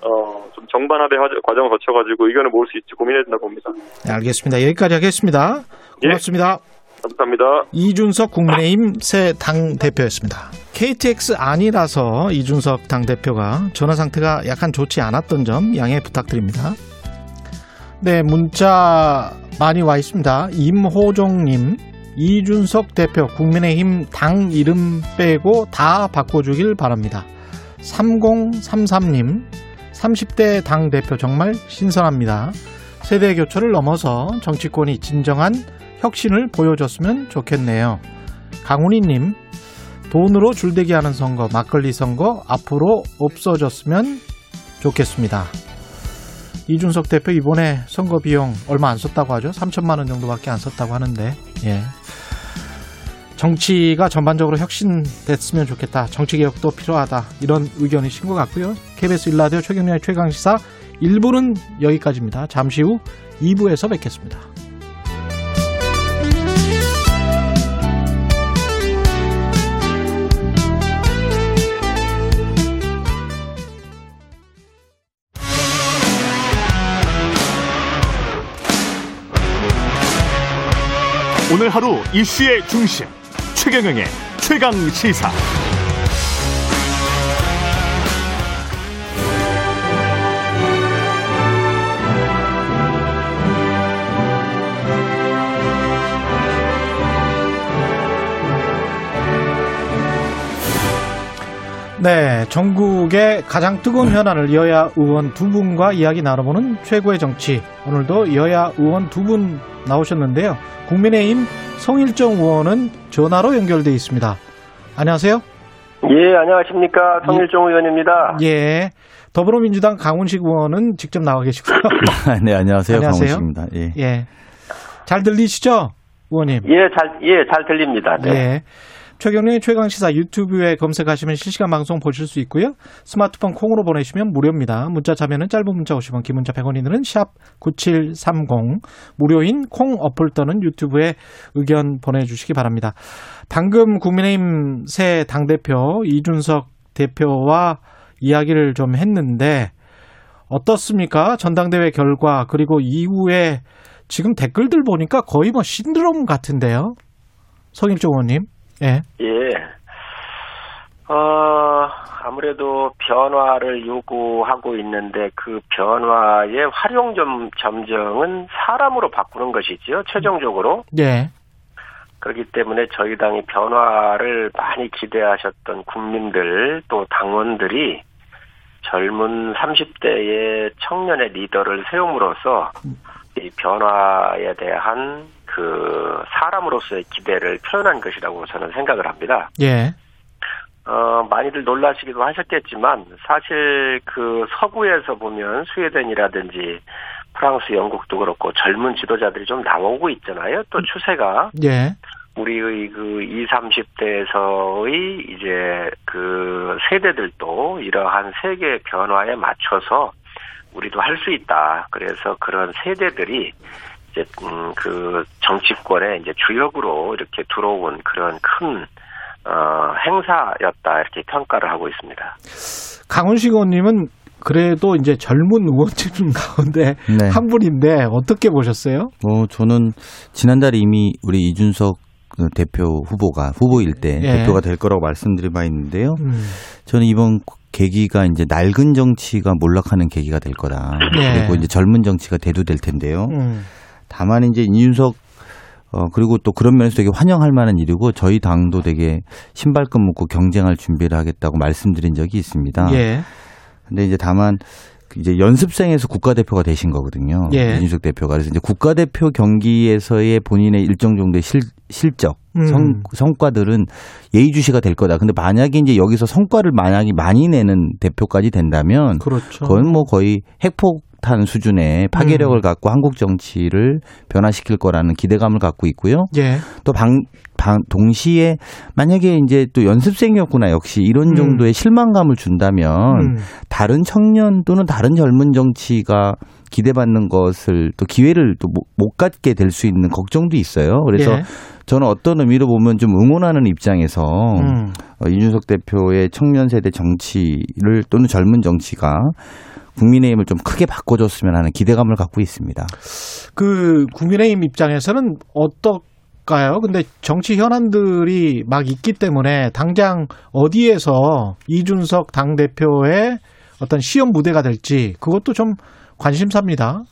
어, 좀 정반합의 화- 과정을 거쳐가지고 의견을 모을 수 있지 고민해야 된다고 봅니다. 네, 알겠습니다. 여기까지 하겠습니다. 예. 고맙습니다. 감사합니다. 이준석 국민의힘 새 당 대표였습니다. KTX 아니라서 이준석 당 대표가 전화 상태가 약간 좋지 않았던 점 양해 부탁드립니다. 네, 문자 많이 와 있습니다. 임호종님, 이준석 대표 국민의힘 당 이름 빼고 다 바꿔주길 바랍니다. 3033님, 30대 당 대표 정말 신선합니다. 세대 교체를 넘어서 정치권이 진정한 혁신을 보여줬으면 좋겠네요. 강훈이님, 돈으로 줄대기 하는 선거, 막걸리 선거 앞으로 없어졌으면 좋겠습니다. 이준석 대표 이번에 선거 비용 얼마 안 썼다고 하죠? 3천만 원 정도밖에 안 썼다고 하는데, 예. 정치가 전반적으로 혁신됐으면 좋겠다. 정치 개혁도 필요하다. 이런 의견이신 것 같고요. KBS 일라디오 최경련의 최강시사 1부는 여기까지입니다. 잠시 후 2부에서 뵙겠습니다. 오늘 하루 이슈의 중심 최경영의 최강 시사 네, 전국의 가장 뜨거운 현안을 여야 의원 두 분과 이야기 나눠보는 최고의 정치. 오늘도 여야 의원 두 분 나오셨는데요. 국민의힘 성일정 의원은 전화로 연결돼 있습니다. 안녕하세요. 예, 안녕하십니까. 성일종 의원입니다. 예. 더불어민주당 강훈식 의원은 직접 나와 계시고요. 네, 안녕하세요. 안녕하세요. 강훈식입니다. 예. 예. 잘 들리시죠? 의원님. 예, 잘, 예, 잘 들립니다. 네. 예. 최경련의 최강시사 유튜브에 검색하시면 실시간 방송 보실 수 있고요. 스마트폰 콩으로 보내시면 무료입니다. 문자 참여는 짧은 문자 50원, 긴 문자 100원이 드는 샵 9730. 무료인 콩 어플 또는 유튜브에 의견 보내주시기 바랍니다. 방금 국민의힘 새 당대표 이준석 대표와 이야기를 좀 했는데 어떻습니까? 전당대회 결과 그리고 이후에 지금 댓글들 보니까 거의 뭐 신드롬 같은데요. 성일종 의원님. 예. 예. 어, 아무래도 변화를 요구하고 있는데 그 변화의 활용 점, 점정은 사람으로 바꾸는 것이지요. 최종적으로. 예. 그렇기 때문에 저희 당이 변화를 많이 기대하셨던 국민들 또 당원들이 젊은 30대의 청년의 리더를 세움으로써 이 변화에 대한 그 사람으로서의 기대를 표현한 것이라고 저는 생각을 합니다. 예. 어, 많이들 놀라시기도 하셨겠지만 사실 그 서구에서 보면 스웨덴이라든지 프랑스, 영국도 그렇고 젊은 지도자들이 좀 나오고 있잖아요. 또 추세가 예. 우리의 그 20, 30대에서의 이제 그 세대들도 이러한 세계 변화에 맞춰서 우리도 할 수 있다. 그래서 그런 세대들이 이제 음, 그 정치권의 이제 주역으로 이렇게 들어온 그런 큰 어, 행사였다 이렇게 평가를 하고 있습니다. 강훈식 의원님은 그래도 이제 젊은 의원님 가운데 네. 한 분인데 어떻게 보셨어요? 뭐 저는 지난달에 이미 우리 이준석 그 대표 후보가 후보일 때 예. 대표가 될 거라고 말씀드린 바 있는데요. 음. 저는 이번 계기가 이제 낡은 정치가 몰락하는 계기가 될 거다. 예. 그리고 이제 젊은 정치가 대두될 텐데요. 음. 다만 이제 이준석 어 그리고 또 그런 면에서 되게 환영할 만한 일이고 저희 당도 되게 신발끈 묶고 경쟁할 준비를 하겠다고 말씀드린 적이 있습니다. 예. 근데 이제 다만 이제 연습생에서 국가대표가 되신 거거든요. 예. 이준석 대표가 그래서 이제 국가대표 경기에서의 본인의 일정 정도의 실, 실적 음. 성, 성과들은 예의주시가 될 거다. 근데 만약에 이제 여기서 성과를 만약에 많이 내는 대표까지 된다면 그렇죠. 그건 뭐 거의 핵폭 탄 수준의 파괴력을 음. 갖고 한국 정치를 변화시킬 거라는 기대감을 갖고 있고요. 예. 또 방, 방, 동시에 만약에 이제 또 연습생이었구나 역시 이런 음. 정도의 실망감을 준다면 음. 다른 청년 또는 다른 젊은 정치가 기대받는 것을 또 기회를 또 못 갖게 될 수 있는 걱정도 있어요. 그래서 예. 저는 어떤 의미로 보면 좀 응원하는 입장에서 음. 어, 이준석 대표의 청년 세대 정치를 또는 젊은 정치가 국민의힘을 좀 크게 바꿔줬으면 하는 기대감을 갖고 있습니다. 그 국민의힘 입장에서는 어떨까요? 근데 정치 현안들이 막 있기 때문에 당장 어디에서 이준석 당 대표의 어떤 시험 무대가 될지 그것도 좀 관심사입니다.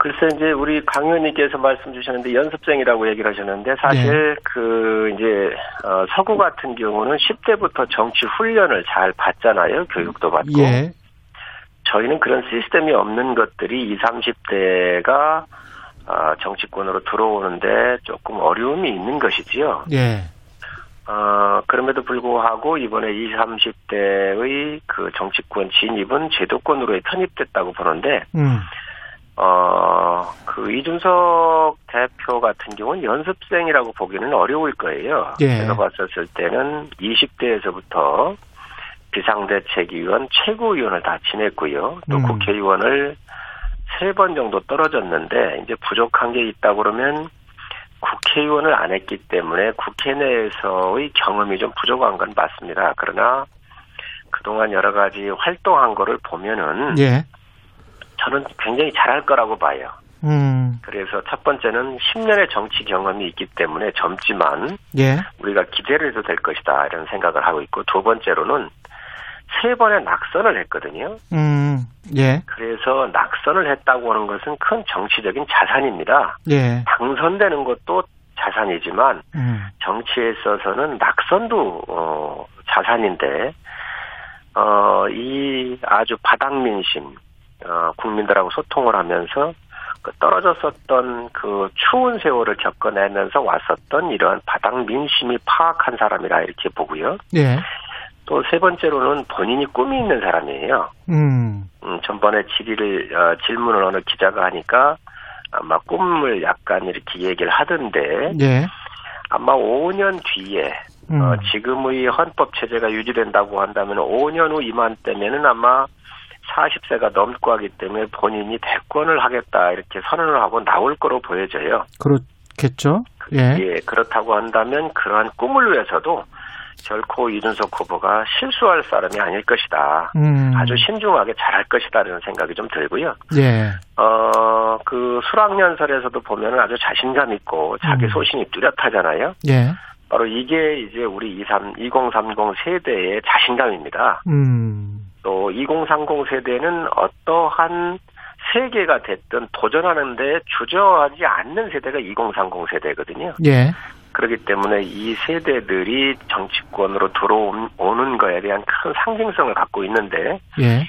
글쎄 이제 우리 강 의원님께서 말씀 주셨는데 연습생이라고 얘기를 하셨는데 사실 그 이제 어, 서구 같은 경우는 10대부터 정치 훈련을 잘 받잖아요. 교육도 받고. 예. 저희는 그런 시스템이 없는 것들이 20, 30대가 어, 정치권으로 들어오는데 조금 어려움이 있는 것이지요. 예. 어, 그럼에도 불구하고 이번에 20, 30대의 그 정치권 진입은 제도권으로 편입됐다고 보는데 음. 어, 그 이준석 대표 같은 경우는 연습생이라고 보기는 어려울 거예요. 예. 제가 봤었을 때는 20대에서부터 비상대책위원 최고위원을 다 지냈고요. 또 음. 국회의원을 세 번 정도 떨어졌는데 이제 부족한 게 있다 그러면 국회의원을 안 했기 때문에 국회 내에서의 경험이 좀 부족한 건 맞습니다. 그러나 그동안 여러 가지 활동한 거를 보면은 예. 저는 굉장히 잘할 거라고 봐요. 음. 그래서 첫 번째는 10년의 정치 경험이 있기 때문에 젊지만 예. 우리가 기대를 해도 될 것이다 이런 생각을 하고 있고 두 번째로는 세 번의 낙선을 했거든요. 음. 예. 그래서 낙선을 했다고 하는 것은 큰 정치적인 자산입니다. 예. 당선되는 것도 자산이지만 음. 정치에 있어서는 낙선도 어, 자산인데 어, 이 아주 바닥 민심 어, 국민들하고 소통을 하면서 그 떨어졌었던 그 추운 세월을 겪어내면서 왔었던 이런 바닥 민심이 파악한 사람이라 이렇게 보고요. 예. 또세 번째로는 본인이 꿈이 있는 사람이에요. 음. 음, 전번에 질의를 어, 질문을 어느 기자가 하니까 아마 꿈을 약간 이렇게 얘기를 하던데 예. 아마 5년 뒤에 음. 어, 지금의 헌법 체제가 유지된다고 한다면 5년 후 이맘때면은 아마 40세가 넘고 하기 때문에 본인이 대권을 하겠다 이렇게 선언을 하고 나올 거로 보여져요. 그렇겠죠. 예. 예, 그렇다고 한다면 그러한 꿈을 위해서도 결코 이준석 후보가 실수할 사람이 아닐 것이다. 음. 아주 신중하게 잘할 것이다라는 생각이 좀 들고요. 예. 어, 그 수락연설에서도 보면은 아주 자신감 있고 자기 음. 소신이 뚜렷하잖아요. 예. 바로 이게 이제 우리 23, 2030 세대의 자신감입니다. 음. 또 2030 세대는 어떠한 세계가 됐든 도전하는데 주저하지 않는 세대가 2030 세대거든요. 예. 그렇기 때문에 이 세대들이 정치권으로 들어오는 거에 대한 큰 상징성을 갖고 있는데 예.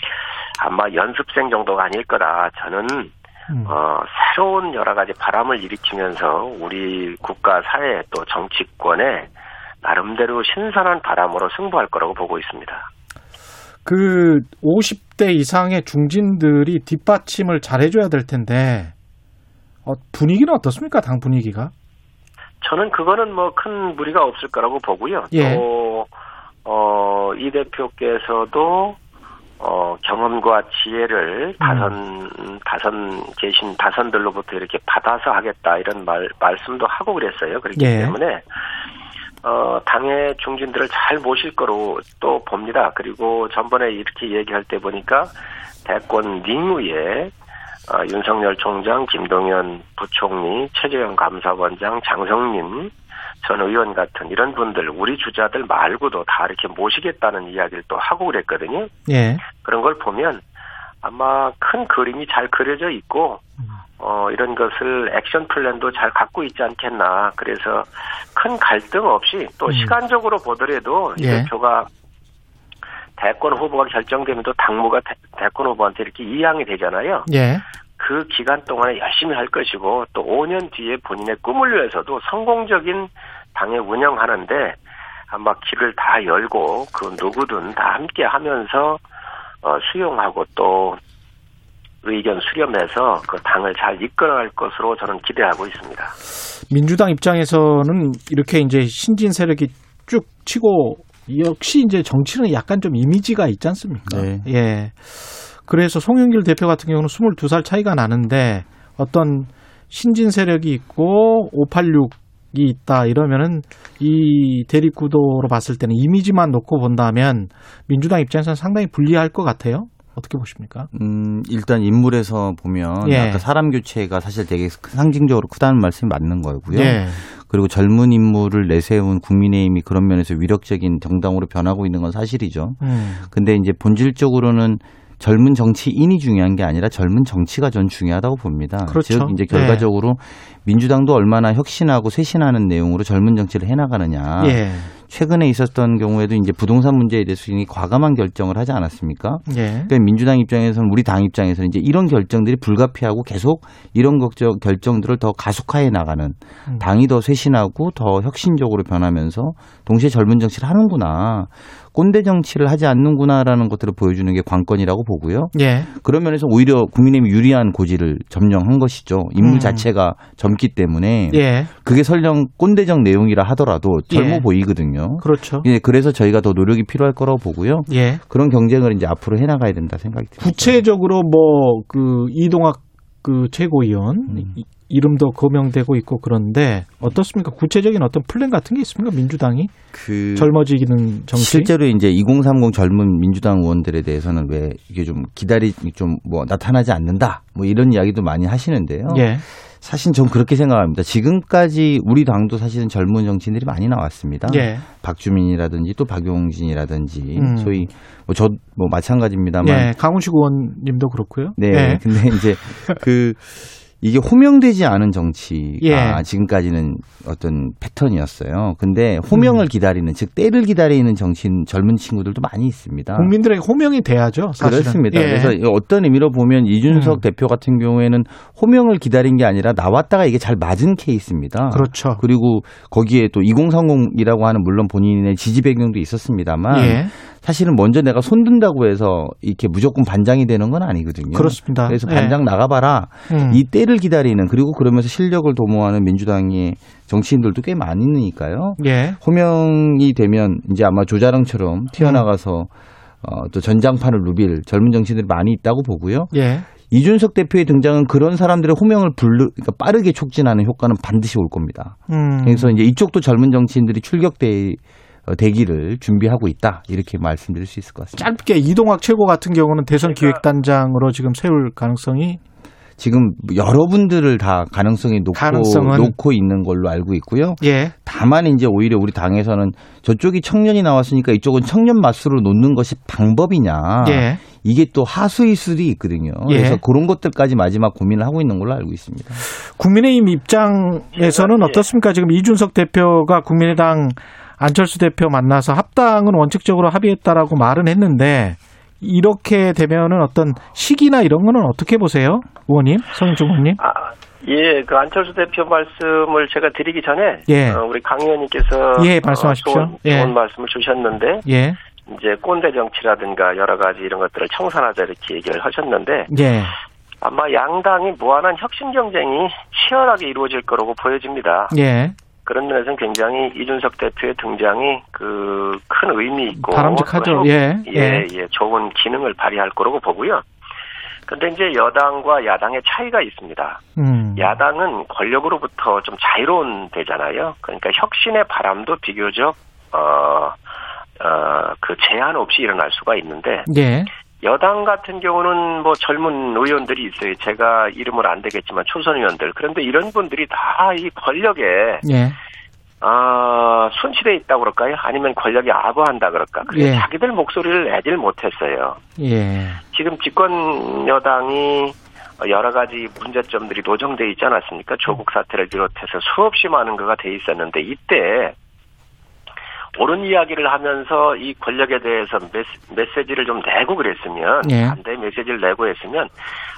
아마 연습생 정도가 아닐 거다. 저는 음. 어, 새로운 여러 가지 바람을 일으키면서 우리 국가 사회 또 정치권에 나름대로 신선한 바람으로 승부할 거라고 보고 있습니다. 그 50대 이상의 중진들이 뒷받침을 잘 해줘야 될 텐데 어, 분위기는 어떻습니까? 당 분위기가? 저는 그거는 뭐 큰 무리가 없을 거라고 보고요. 예. 또, 어, 이 대표께서도, 어, 경험과 지혜를 다선, 다선, 계신 다선들로부터 이렇게 받아서 하겠다 이런 말, 말씀도 하고 그랬어요. 그렇기 예. 때문에, 어, 당의 중진들을 잘 모실 거로 또 봅니다. 그리고 전번에 이렇게 얘기할 때 보니까 대권 링후에 어, 윤석열 총장, 김동연 부총리, 최재형 감사원장, 장성민 전 의원 같은 이런 분들, 우리 주자들 말고도 다 이렇게 모시겠다는 이야기를 또 하고 그랬거든요. 예. 그런 걸 보면 아마 큰 그림이 잘 그려져 있고, 어, 이런 것을 액션 플랜도 잘 갖고 있지 않겠나. 그래서 큰 갈등 없이 또 음. 시간적으로 보더라도 이 예. 대표가 대권 후보가 결정되면 또 당무가 대, 대권 후보한테 이렇게 이양이 되잖아요. 예. 그 기간 동안에 열심히 할 것이고 또 5년 뒤에 본인의 꿈을 위해서도 성공적인 당을 운영하는데 아마 길을 다 열고 그 누구든 다 함께 하면서 어, 수용하고 또 의견 수렴해서 그 당을 잘 이끌어갈 것으로 저는 기대하고 있습니다. 민주당 입장에서는 이렇게 이제 신진 세력이 쭉 치고 역시 이제 정치는 약간 좀 이미지가 있지 않습니까? 네. 예. 그래서 송영길 대표 같은 경우는 22살 차이가 나는데 어떤 신진 세력이 있고 586이 있다 이러면은 이 대립 구도로 봤을 때는 이미지만 놓고 본다면 민주당 입장에서는 상당히 불리할 것 같아요. 어떻게 보십니까? 음, 일단 인물에서 보면 예. 아까 사람 교체가 사실 되게 상징적으로 크다는 말씀이 맞는 거고요. 예. 그리고 젊은 인물을 내세운 국민의힘이 그런 면에서 위력적인 정당으로 변하고 있는 건 사실이죠. 음. 근데 이제 본질적으로는 젊은 정치인이 중요한 게 아니라 젊은 정치가 전 중요하다고 봅니다. 그렇죠. 즉 이제 결과적으로 민주당도 얼마나 혁신하고 쇄신하는 내용으로 젊은 정치를 해나가느냐. 예. 최근에 있었던 경우에도 이제 부동산 문제에 대해서 이미 과감한 결정을 하지 않았습니까? 예. 그러니까 민주당 입장에서는 우리 당 입장에서는 이제 이런 결정들이 불가피하고 계속 이런 걱정, 결정들을 더 가속화해 나가는 음. 당이 더 쇄신하고 더 혁신적으로 변하면서 동시에 젊은 정치를 하는구나. 꼰대 정치를 하지 않는구나라는 것들을 보여주는 게 관건이라고 보고요. 예. 그런 면에서 오히려 국민의힘이 유리한 고지를 점령한 것이죠. 인물 음. 자체가 젊기 때문에 예. 그게 설령 꼰대적 내용이라 하더라도 젊어 예. 보이거든요. 그렇죠. 예, 그래서 저희가 더 노력이 필요할 거라고 보고요. 예. 그런 경쟁을 이제 앞으로 해나가야 된다 생각이 듭니다. 구체적으로 뭐 그 이동학 그 최고위원 음. 이- 이름도 거명되고 있고 그런데 어떻습니까? 구체적인 어떤 플랜 같은 게 있습니까? 민주당이 그 젊어지기는 정치. 실제로 이제 2030 젊은 민주당 의원들에 대해서는 왜 이게 좀 기다리 좀 뭐 나타나지 않는다 뭐 이런 이야기도 많이 하시는데요. 예. 사실 전 그렇게 생각합니다. 지금까지 우리 당도 사실은 젊은 정치인들이 많이 나왔습니다. 예. 박주민이라든지 또 박용진이라든지 음. 소위 뭐 저뭐 마찬가지입니다만 예. 강훈식 의원님도 그렇고요. 네. 예. 근데 이제 그 이게 호명되지 않은 정치가 예. 지금까지는 어떤 패턴이었어요. 근데 호명을 기다리는 즉 때를 기다리는 정치인 젊은 친구들도 많이 있습니다. 국민들에게 호명이 돼야죠. 사실은. 그렇습니다. 예. 그래서 어떤 의미로 보면 이준석 음. 대표 같은 경우에는 호명을 기다린 게 아니라 나왔다가 이게 잘 맞은 케이스입니다. 그렇죠. 그리고 거기에 또 2030이라고 하는 물론 본인의 지지 배경도 있었습니다만 예. 사실은 먼저 내가 손든다고 해서 이렇게 무조건 반장이 되는 건 아니거든요. 그렇습니다. 그래서 예. 반장 나가봐라. 음. 이 때를 기다리는 그리고 그러면서 실력을 도모하는 민주당의 정치인들도 꽤 많이 있으니까요. 예. 호명이 되면 이제 아마 조자랑처럼 튀어나가서 어, 또 전장판을 누빌 젊은 정치인들이 많이 있다고 보고요. 예. 이준석 대표의 등장은 그런 사람들의 호명을 불르, 그러니까 빠르게 촉진하는 효과는 반드시 올 겁니다. 음. 그래서 이제 이쪽도 젊은 정치인들이 출격대 어, 대기를 준비하고 있다 이렇게 말씀드릴 수 있을 것 같습니다. 짧게 이동학 최고 같은 경우는 대선 기획단장으로 지금 세울 가능성이 지금 여러분들을 다 가능성이 놓고 가능성은? 놓고 있는 걸로 알고 있고요. 예. 다만 이제 오히려 우리 당에서는 저쪽이 청년이 나왔으니까 이쪽은 청년 맛으로 놓는 것이 방법이냐. 예. 이게 또 하수일 수도 있거든요. 예. 그래서 그런 것들까지 마지막 고민을 하고 있는 걸로 알고 있습니다. 국민의힘 입장에서는 어떻습니까? 지금 이준석 대표가 국민의당 안철수 대표 만나서 합당은 원칙적으로 합의했다라고 말은 했는데 이렇게 되면은 어떤 시기나 이런 거는 어떻게 보세요? 의원님, 성인중 의원님? 아, 예, 그 안철수 대표 말씀을 제가 드리기 전에 예. 어, 우리 강 의원님께서 예, 말씀하십시오. 어, 좋은, 예. 좋은 말씀을 주셨는데 예. 이제 꼰대 정치라든가 여러 가지 이런 것들을 청산하자 이렇게 얘기를 하셨는데 예. 아마 양당이 무한한 혁신 경쟁이 치열하게 이루어질 거라고 보여집니다. 예. 그런 면에서는 굉장히 이준석 대표의 등장이 그 큰 의미 있고 바람직하죠. 또 예, 예, 예. 예, 좋은 기능을 발휘할 거라고 보고요. 근데 이제 여당과 야당의 차이가 있습니다. 음. 야당은 권력으로부터 좀 자유로운 되잖아요. 그러니까 혁신의 바람도 비교적 어, 어, 그 제한 없이 일어날 수가 있는데 예. 여당 같은 경우는 뭐 젊은 의원들이 있어요. 제가 이름을 안 되겠지만 초선 의원들. 그런데 이런 분들이 다 이 권력에 예. 아, 순치돼 있다고 그럴까요? 아니면 권력에 아부한다 그럴까? 그래서 예. 자기들 목소리를 내질 못했어요. 예. 지금 집권 여당이 여러 가지 문제점들이 노정돼 있지 않았습니까? 조국 사태를 비롯해서 수없이 많은 거가 돼 있었는데 이때 옳은 이야기를 하면서 이 권력에 대해서 메시, 메시 지를 좀 내고 그랬으면 예. 반대 메시지를 내고 했으면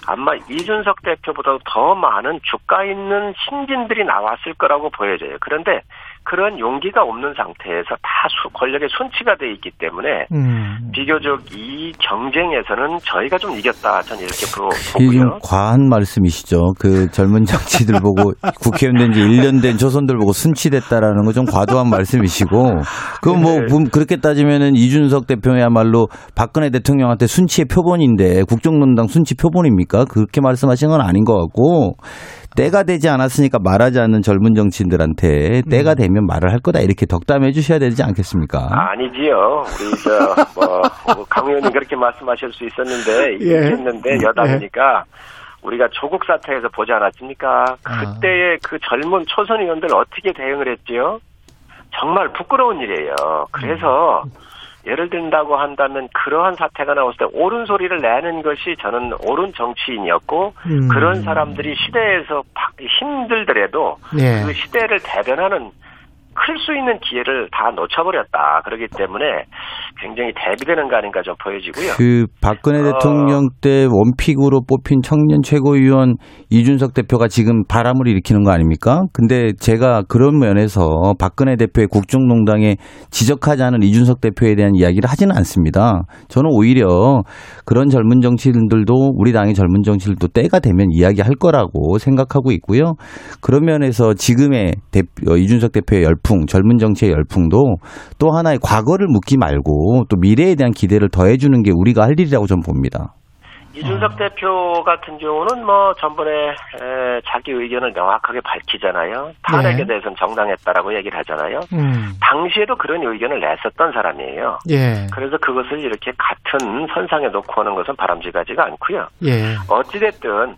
아마 이준석 대표보다 더 많은 주가 있는 신진들이 나왔을 거라고 보여져요. 그런데 그런 용기가 없는 상태에서 다 수, 권력의 손치가 돼 있기 때문에 음. 비교적 이 경쟁에서는 저희가 좀 이겼다. 저는 이렇게 보, 보고요. 과한 말씀이시죠. 그 젊은 정치들 보고 국회의원 된 지 1년 된 조선들 보고 순치됐다라는 거 좀 과도한 말씀이시고 그건 뭐 네. 부- 그렇게 따지면은 이준석 대표야말로 박근혜 대통령한테 순치의 표본인데 국정농단 순치 표본입니까? 그렇게 말씀하신 건 아닌 것 같고 때가 되지 않았으니까 말하지 않는 젊은 정치인들한테 때가 되면 말을 할 거다 이렇게 덕담해 주셔야 되지 않겠습니까? 아니지요. 우리 저뭐 강 의원님 그렇게 말씀하실 수 있었는데 예. 있겠는데 여당이니까 우리가 조국 사태에서 보지 않았습니까? 그때의 그 젊은 초선 의원들 어떻게 대응을 했지요? 정말 부끄러운 일이에요. 그래서 예를 든다고 한다면 그러한 사태가 나왔을 때 옳은 소리를 내는 것이 저는 옳은 정치인이었고 음. 그런 사람들이 시대에서 바- 힘들더라도 예. 그 시대를 대변하는 클 수 있는 기회를 다 놓쳐버렸다. 그렇기 때문에 굉장히 대비되는 거 아닌가 좀 보여지고요. 그 박근혜 어. 대통령 때 원픽으로 뽑힌 청년 최고위원 이준석 대표가 지금 바람을 일으키는 거 아닙니까? 근데 제가 그런 면에서 박근혜 대표의 국정농단에 지적하지 않은 이준석 대표에 대한 이야기를 하지는 않습니다. 저는 오히려 그런 젊은 정치인들도 우리 당의 젊은 정치인들도 때가 되면 이야기할 거라고 생각하고 있고요. 그런 면에서 지금의 대표, 어, 이준석 대표의 열 풍, 젊은 정치의 열풍도 또 하나의 과거를 묻기 말고 또 미래에 대한 기대를 더해주는 게 우리가 할 일이라고 저는 봅니다. 이준석 대표 같은 경우는 뭐 전번에 에, 자기 의견을 명확하게 밝히잖아요. 탄핵에 네. 대해서는 정당했다라고 얘기를 하잖아요. 음. 당시에도 그런 의견을 냈었던 사람이에요. 예. 그래서 그것을 이렇게 같은 선상에 놓고 하는 것은 바람직하지가 않고요. 예. 어찌됐든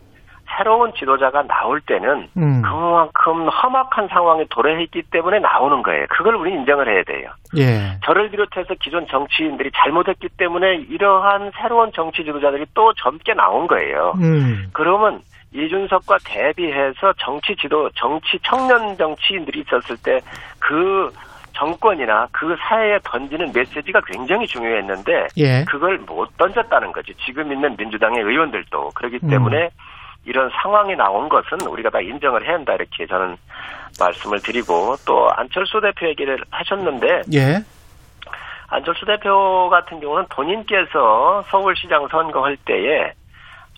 새로운 지도자가 나올 때는 음. 그만큼 험악한 상황에 도래했기 때문에 나오는 거예요. 그걸 우리 인정을 해야 돼요. 예. 저를 비롯해서 기존 정치인들이 잘못했기 때문에 이러한 새로운 정치 지도자들이 또 젊게 나온 거예요. 음. 그러면 이준석과 대비해서 정치 지도, 정치 청년 정치인들이 있었을 때그 정권이나 그 사회에 던지는 메시지가 굉장히 중요했는데 예. 그걸 못 던졌다는 거죠. 지금 있는 민주당의 의원들도 그렇기 음. 때문에 이런 상황이 나온 것은 우리가 다 인정을 해야 한다 이렇게 저는 말씀을 드리고 또 안철수 대표 얘기를 하셨는데 예. 안철수 대표 같은 경우는 본인께서 서울시장 선거할 때에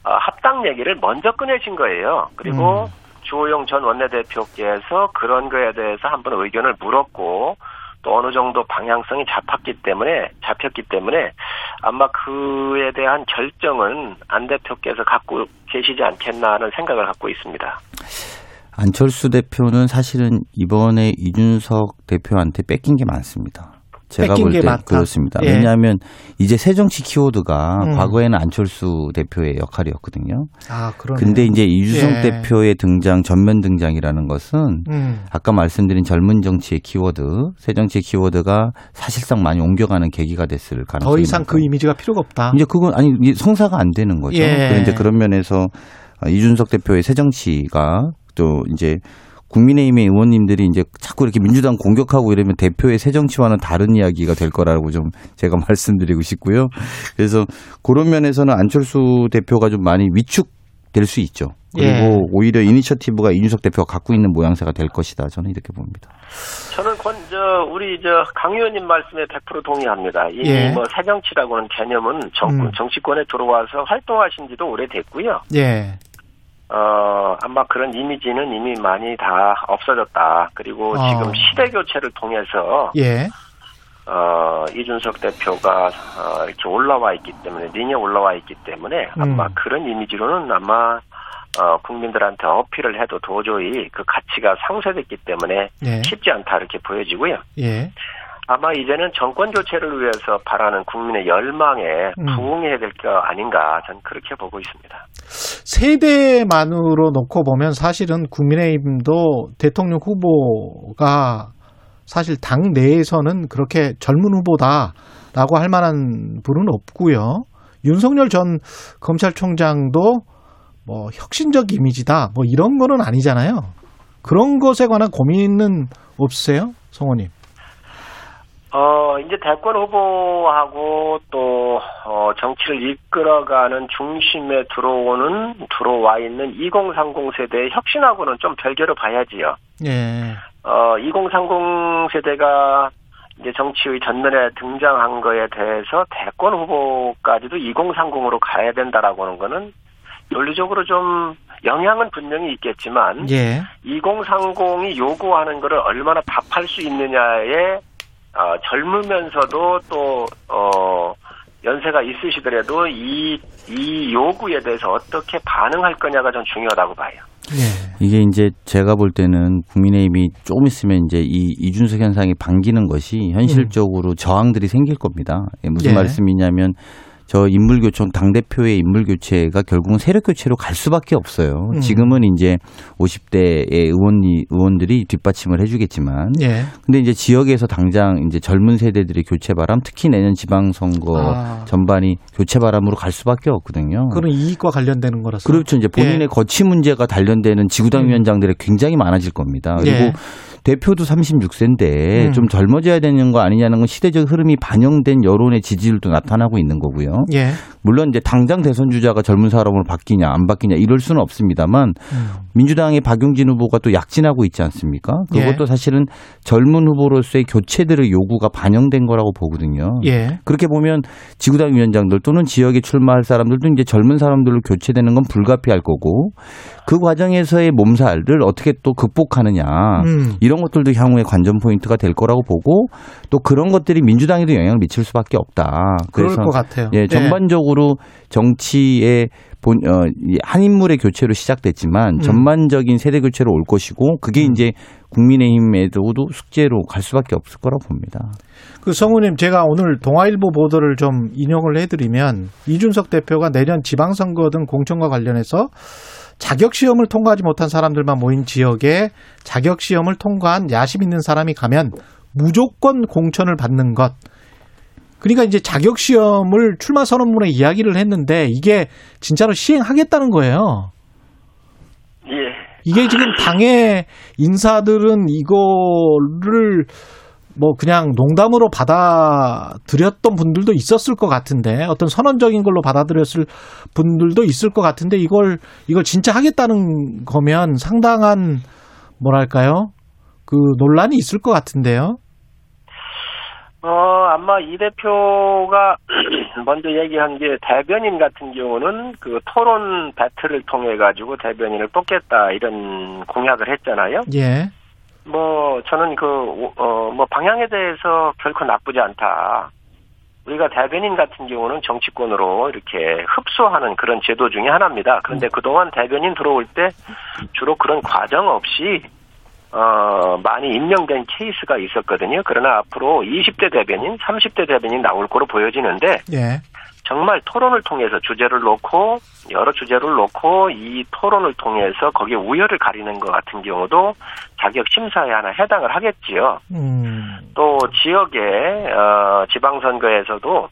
어, 합당 얘기를 먼저 꺼내신 거예요. 그리고 음. 주호영 전 원내대표께서 그런 거에 대해서 한번 의견을 물었고 또 어느 정도 방향성이 잡혔기 때문에 잡혔기 때문에 아마 그에 대한 결정은 안 대표께서 갖고 계시지 않겠나 하는 생각을 갖고 있습니다. 안철수 대표는 사실은 이번에 이준석 대표한테 뺏긴 게 많습니다. 제가 볼게때 많다. 그렇습니다. 예. 왜냐하면 이제 새정치 키워드가 음. 과거에는 안철수 대표의 역할이었거든요. 아, 그러네. 근데 이제 이준석 예. 대표의 등장, 전면 등장이라는 것은 음. 아까 말씀드린 젊은 정치의 키워드, 새정치의 키워드가 사실상 많이 옮겨가는 계기가 됐을 가능성이 더 이상 그 이미지가 필요가 없다. 이제 그건 아니 성사가 안 되는 거죠. 예. 그런데 그런 면에서 아, 이준석 대표의 새정치가 또 이제 국민의힘의 의원님들이 이제 자꾸 이렇게 민주당 공격하고 이러면 대표의 새 정치와는 다른 이야기가 될 거라고 좀 제가 말씀드리고 싶고요. 그래서 그런 면에서는 안철수 대표가 좀 많이 위축 될 수 있죠. 그리고 예. 오히려 이니셔티브가 이준석 대표가 갖고 있는 모양새가 될 것이다. 저는 이렇게 봅니다. 저는 권, 저, 우리, 저, 강 의원님 말씀에 100% 동의합니다. 이미 예. 뭐, 새정치라고는 개념은 정, 음. 정치권에 들어와서 활동하신 지도 오래됐고요. 예. 어, 아마 그런 이미지는 이미 많이 다 없어졌다. 그리고 어. 지금 시대 교체를 통해서, 예. 어, 이준석 대표가, 어, 이렇게 올라와 있기 때문에, 링에 올라와 있기 때문에, 아마 음. 그런 이미지로는 아마, 어, 국민들한테 어필을 해도 도저히 그 가치가 상쇄됐기 때문에 예. 쉽지 않다. 이렇게 보여지고요. 예. 아마 이제는 정권 교체를 위해서 바라는 국민의 열망에 음. 부응해야 될 거 아닌가 저는 그렇게 보고 있습니다. 세대만으로 놓고 보면 사실은 국민의힘도 대통령 후보가 사실 당 내에서는 그렇게 젊은 후보다라고 할 만한 분은 없고요. 윤석열 전 검찰총장도 뭐 혁신적 이미지다 뭐 이런 거는 아니잖아요. 그런 것에 관한 고민은 없으세요, 성호님? 어, 이제 대권 후보하고 또, 어, 정치를 이끌어가는 중심에 들어오는, 들어와 있는 2030 세대의 혁신하고는 좀 별개로 봐야지요. 예. 어, 2030 세대가 이제 정치의 전면에 등장한 거에 대해서 대권 후보까지도 2030으로 가야 된다라고 하는 거는 논리적으로 좀 영향은 분명히 있겠지만 예. 2030이 요구하는 거를 얼마나 답할 수 있느냐에 어, 젊으면서도 또 어, 연세가 있으시더라도 이, 이 요구에 대해서 어떻게 반응할 거냐가 좀 중요하다고 봐요. 예. 이게 이제 제가 볼 때는 국민의힘이 조금 있으면 이제 이 이준석 현상이 반기는 것이 현실적으로 저항들이 생길 겁니다. 예, 무슨 예. 말씀이냐면 저 인물 교체, 당 대표의 인물 교체가 결국은 세력 교체로 갈 수밖에 없어요. 음. 지금은 이제 50대의 의원이 의원들이 뒷받침을 해주겠지만, 예. 근데 이제 지역에서 당장 이제 젊은 세대들의 교체 바람, 특히 내년 지방선거 아. 전반이 교체 바람으로 갈 수밖에 없거든요. 그런 이익과 관련되는 거라서. 그렇죠. 이제 본인의 예. 거취 문제가 단련되는 지구당 음. 위원장들이 굉장히 많아질 겁니다. 그리고 예. 대표도 36세인데 음. 좀 젊어져야 되는 거 아니냐는 건 시대적 흐름이 반영된 여론의 지지율도 나타나고 있는 거고요. 예. 물론 이제 당장 대선 주자가 젊은 사람으로 바뀌냐 안 바뀌냐 이럴 수는 없습니다만 음. 민주당의 박용진 후보가 또 약진하고 있지 않습니까? 그것도 예. 사실은 젊은 후보로서의 교체들의 요구가 반영된 거라고 보거든요. 예. 그렇게 보면 지구당 위원장들 또는 지역에 출마할 사람들도 이제 젊은 사람들로 교체되는 건 불가피할 거고 그 과정에서의 몸살을 어떻게 또 극복하느냐 음. 이런 것들도 향후의 관전 포인트가 될 거라고 보고 또 그런 것들이 민주당에도 영향을 미칠 수밖에 없다. 그럴 것 같아요. 예, 전반적으로 정치의 본, 어, 이한 인물의 교체로 시작됐지만 음. 전반적인 세대 교체로 올 것이고 그게 이제 국민의힘에도 숙제로 갈 수밖에 없을 거라고 봅니다. 그 성우님 제가 오늘 동아일보 보도를 좀 인용을 해드리면 이준석 대표가 내년 지방선거 등 공천과 관련해서 자격 시험을 통과하지 못한 사람들만 모인 지역에 자격 시험을 통과한 야심 있는 사람이 가면 무조건 공천을 받는 것. 그러니까 이제 자격 시험을 출마 선언문에 이야기를 했는데 이게 진짜로 시행하겠다는 거예요. 예. 이게 지금 당의 인사들은 이거를 뭐 그냥 농담으로 받아들였던 분들도 있었을 것 같은데 어떤 선언적인 걸로 받아들였을 분들도 있을 것 같은데 이걸 이걸 진짜 하겠다는 거면 상당한 뭐랄까요 그 논란이 있을 것 같은데요. 어, 아마 이 대표가 먼저 얘기한 게 대변인 같은 경우는 그 토론 배틀을 통해 가지고 대변인을 뽑겠다 이런 공약을 했잖아요. 예. 뭐 저는 그어뭐 방향에 대해서 결코 나쁘지 않다. 우리가 대변인 같은 경우는 정치권으로 이렇게 흡수하는 그런 제도 중에 하나입니다. 그런데 그동안 대변인 들어올 때 주로 그런 과정 없이 어, 많이 임명된 케이스가 있었거든요. 그러나 앞으로 20대 대변인, 30대 대변인 나올 거로 보여지는데 예. 정말 토론을 통해서 주제를 놓고 여러 주제를 놓고 이 토론을 통해서 거기에 우열을 가리는 것 같은 경우도 자격 심사에 하나 해당을 하겠지요. 음. 또 지역의 어, 지방선거에서도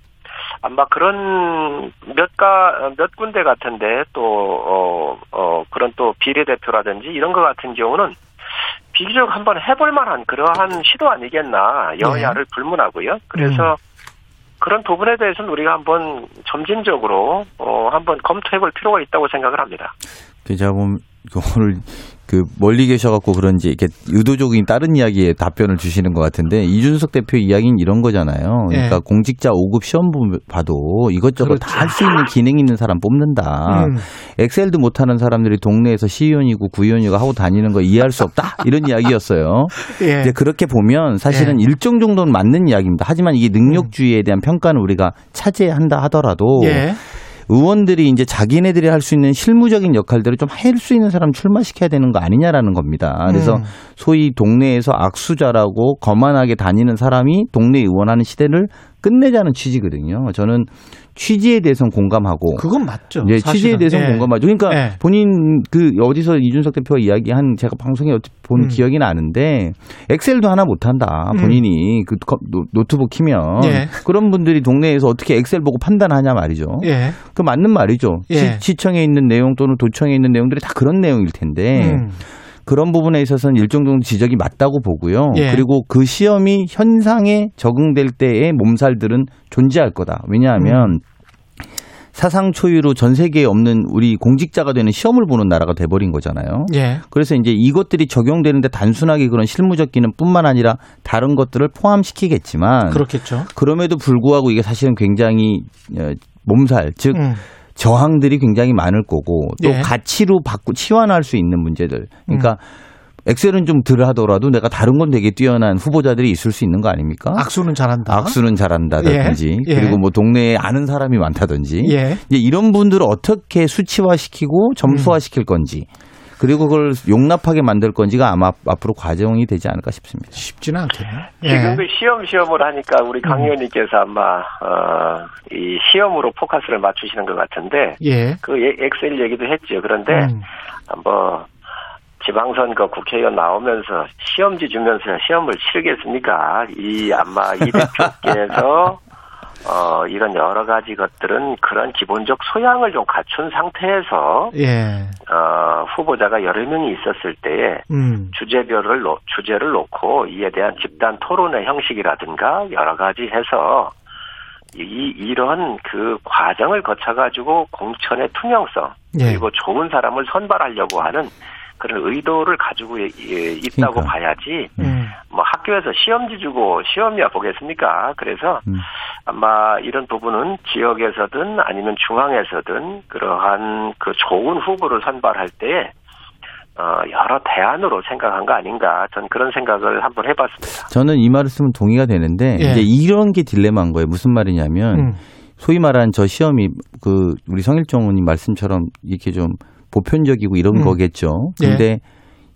아마 그런 몇가 몇 군데 같은데 또 어, 어, 그런 또 비례대표라든지 이런 것 같은 경우는 비교적 한번 해볼 만한 그러한 시도 아니겠나 여야를 불문하고요. 그래서 그런 부분에 대해서는 우리가 한번 점진적으로 어, 한번 검토해볼 필요가 있다고 생각을 합니다. 그 제가 보면 오늘 그 멀리 계셔갖고 그런지 이렇게 의도적인 다른 이야기에 답변을 주시는 것 같은데 이준석 대표 이야기는 이런 거잖아요. 그러니까 예. 공직자 5급 시험 보- 봐도 이것저것 다할 수 있는 기능 있는 사람 뽑는다. 음. 엑셀도 못하는 사람들이 동네에서 시의원이고 구의원이고 하고 다니는 거 이해할 수 없다 이런 이야기였어요. 예. 이제 그렇게 보면 사실은 일정 정도는 맞는 이야기입니다. 하지만 이게 능력주의에 대한 평가는 우리가 차지한다 하더라도 예. 의원들이 이제 자기네들이 할 수 있는 실무적인 역할들을 좀 할 수 있는 사람 출마시켜야 되는 거 아니냐라는 겁니다. 그래서 음. 소위 동네에서 악수자라고 거만하게 다니는 사람이 동네 의원하는 시대를 끝내자는 취지거든요. 저는 취지에 대해서는 공감하고 그건 맞죠. 예, 사실은. 취지에 대해서는 예. 공감하죠. 그러니까 예. 본인 그 어디서 이준석 대표가 이야기한 제가 방송에 본 음. 기억이 나는데 엑셀도 하나 못한다. 음. 본인이 그 컴- 노- 노트북 키면 예. 그런 분들이 동네에서 어떻게 엑셀 보고 판단하냐 말이죠. 예. 그 맞는 말이죠. 예. 시, 청에 있는 내용 또는 도청에 있는 내용들이 다 그런 내용일 텐데 음. 그런 부분에 있어서는 일정 정도 지적이 맞다고 보고요. 예. 그리고 그 시험이 현상에 적응될 때의 몸살들은 존재할 거다. 왜냐하면 음. 사상 초유로 전 세계에 없는 우리 공직자가 되는 시험을 보는 나라가 돼버린 거잖아요. 예. 그래서 이제 이것들이 적용되는데 단순하게 그런 실무적 기능뿐만 아니라 다른 것들을 포함시키겠지만 그렇겠죠. 그럼에도 불구하고 이게 사실은 굉장히 어, 몸살 즉 음. 저항들이 굉장히 많을 거고 또 예. 가치로 바꾸 치환할 수 있는 문제들. 그러니까 음. 엑셀은 좀 덜 하더라도 내가 다른 건 되게 뛰어난 후보자들이 있을 수 있는 거 아닙니까? 악수는 잘한다. 악수는 잘한다든지 예. 예. 그리고 뭐 동네에 아는 사람이 많다든지 예. 이제 이런 분들을 어떻게 수치화시키고 점수화시킬 음. 건지 그리고 그걸 용납하게 만들 건지가 아마 앞으로 과정이 되지 않을까 싶습니다. 쉽지는 않겠네요. 지금 그 시험 시험을 하니까 우리 강 음. 의원님께서 아마 어, 이 시험으로 포커스를 맞추시는 것 같은데 예. 그 예- 엑셀 얘기도 했죠. 그런데 음. 뭐 지방선거 국회의원 나오면서 시험지 주면서 시험을 치르겠습니까? 이 아마 이 대표께서 어 이런 여러 가지 것들은 그런 기본적 소양을 좀 갖춘 상태에서 예. 어 후보자가 여러 명이 있었을 때에 음. 주제별을 놓- 주제를 놓고 이에 대한 집단 토론의 형식이라든가 여러 가지 해서 이 이런 그 과정을 거쳐 가지고 공천의 투명성 예. 그리고 좋은 사람을 선발하려고 하는 그런 의도를 가지고 예- 예, 있다고 그러니까. 봐야지 음. 뭐 학교에서 시험지 주고 시험이야 보겠습니까? 그래서 음. 아마 이런 부분은 지역에서든 아니면 중앙에서든 그러한 그 좋은 후보를 선발할 때에 어, 여러 대안으로 생각한 거 아닌가 전 그런 생각을 한번 해봤습니다. 저는 이 말씀은 동의가 되는데 예. 이제 이런 게 딜레마인 거예요. 무슨 말이냐면 음. 소위 말하는 저 시험이 그 우리 성일정 의원님 말씀처럼 이렇게 좀 보편적이고 이런 음. 거겠죠. 예. 근데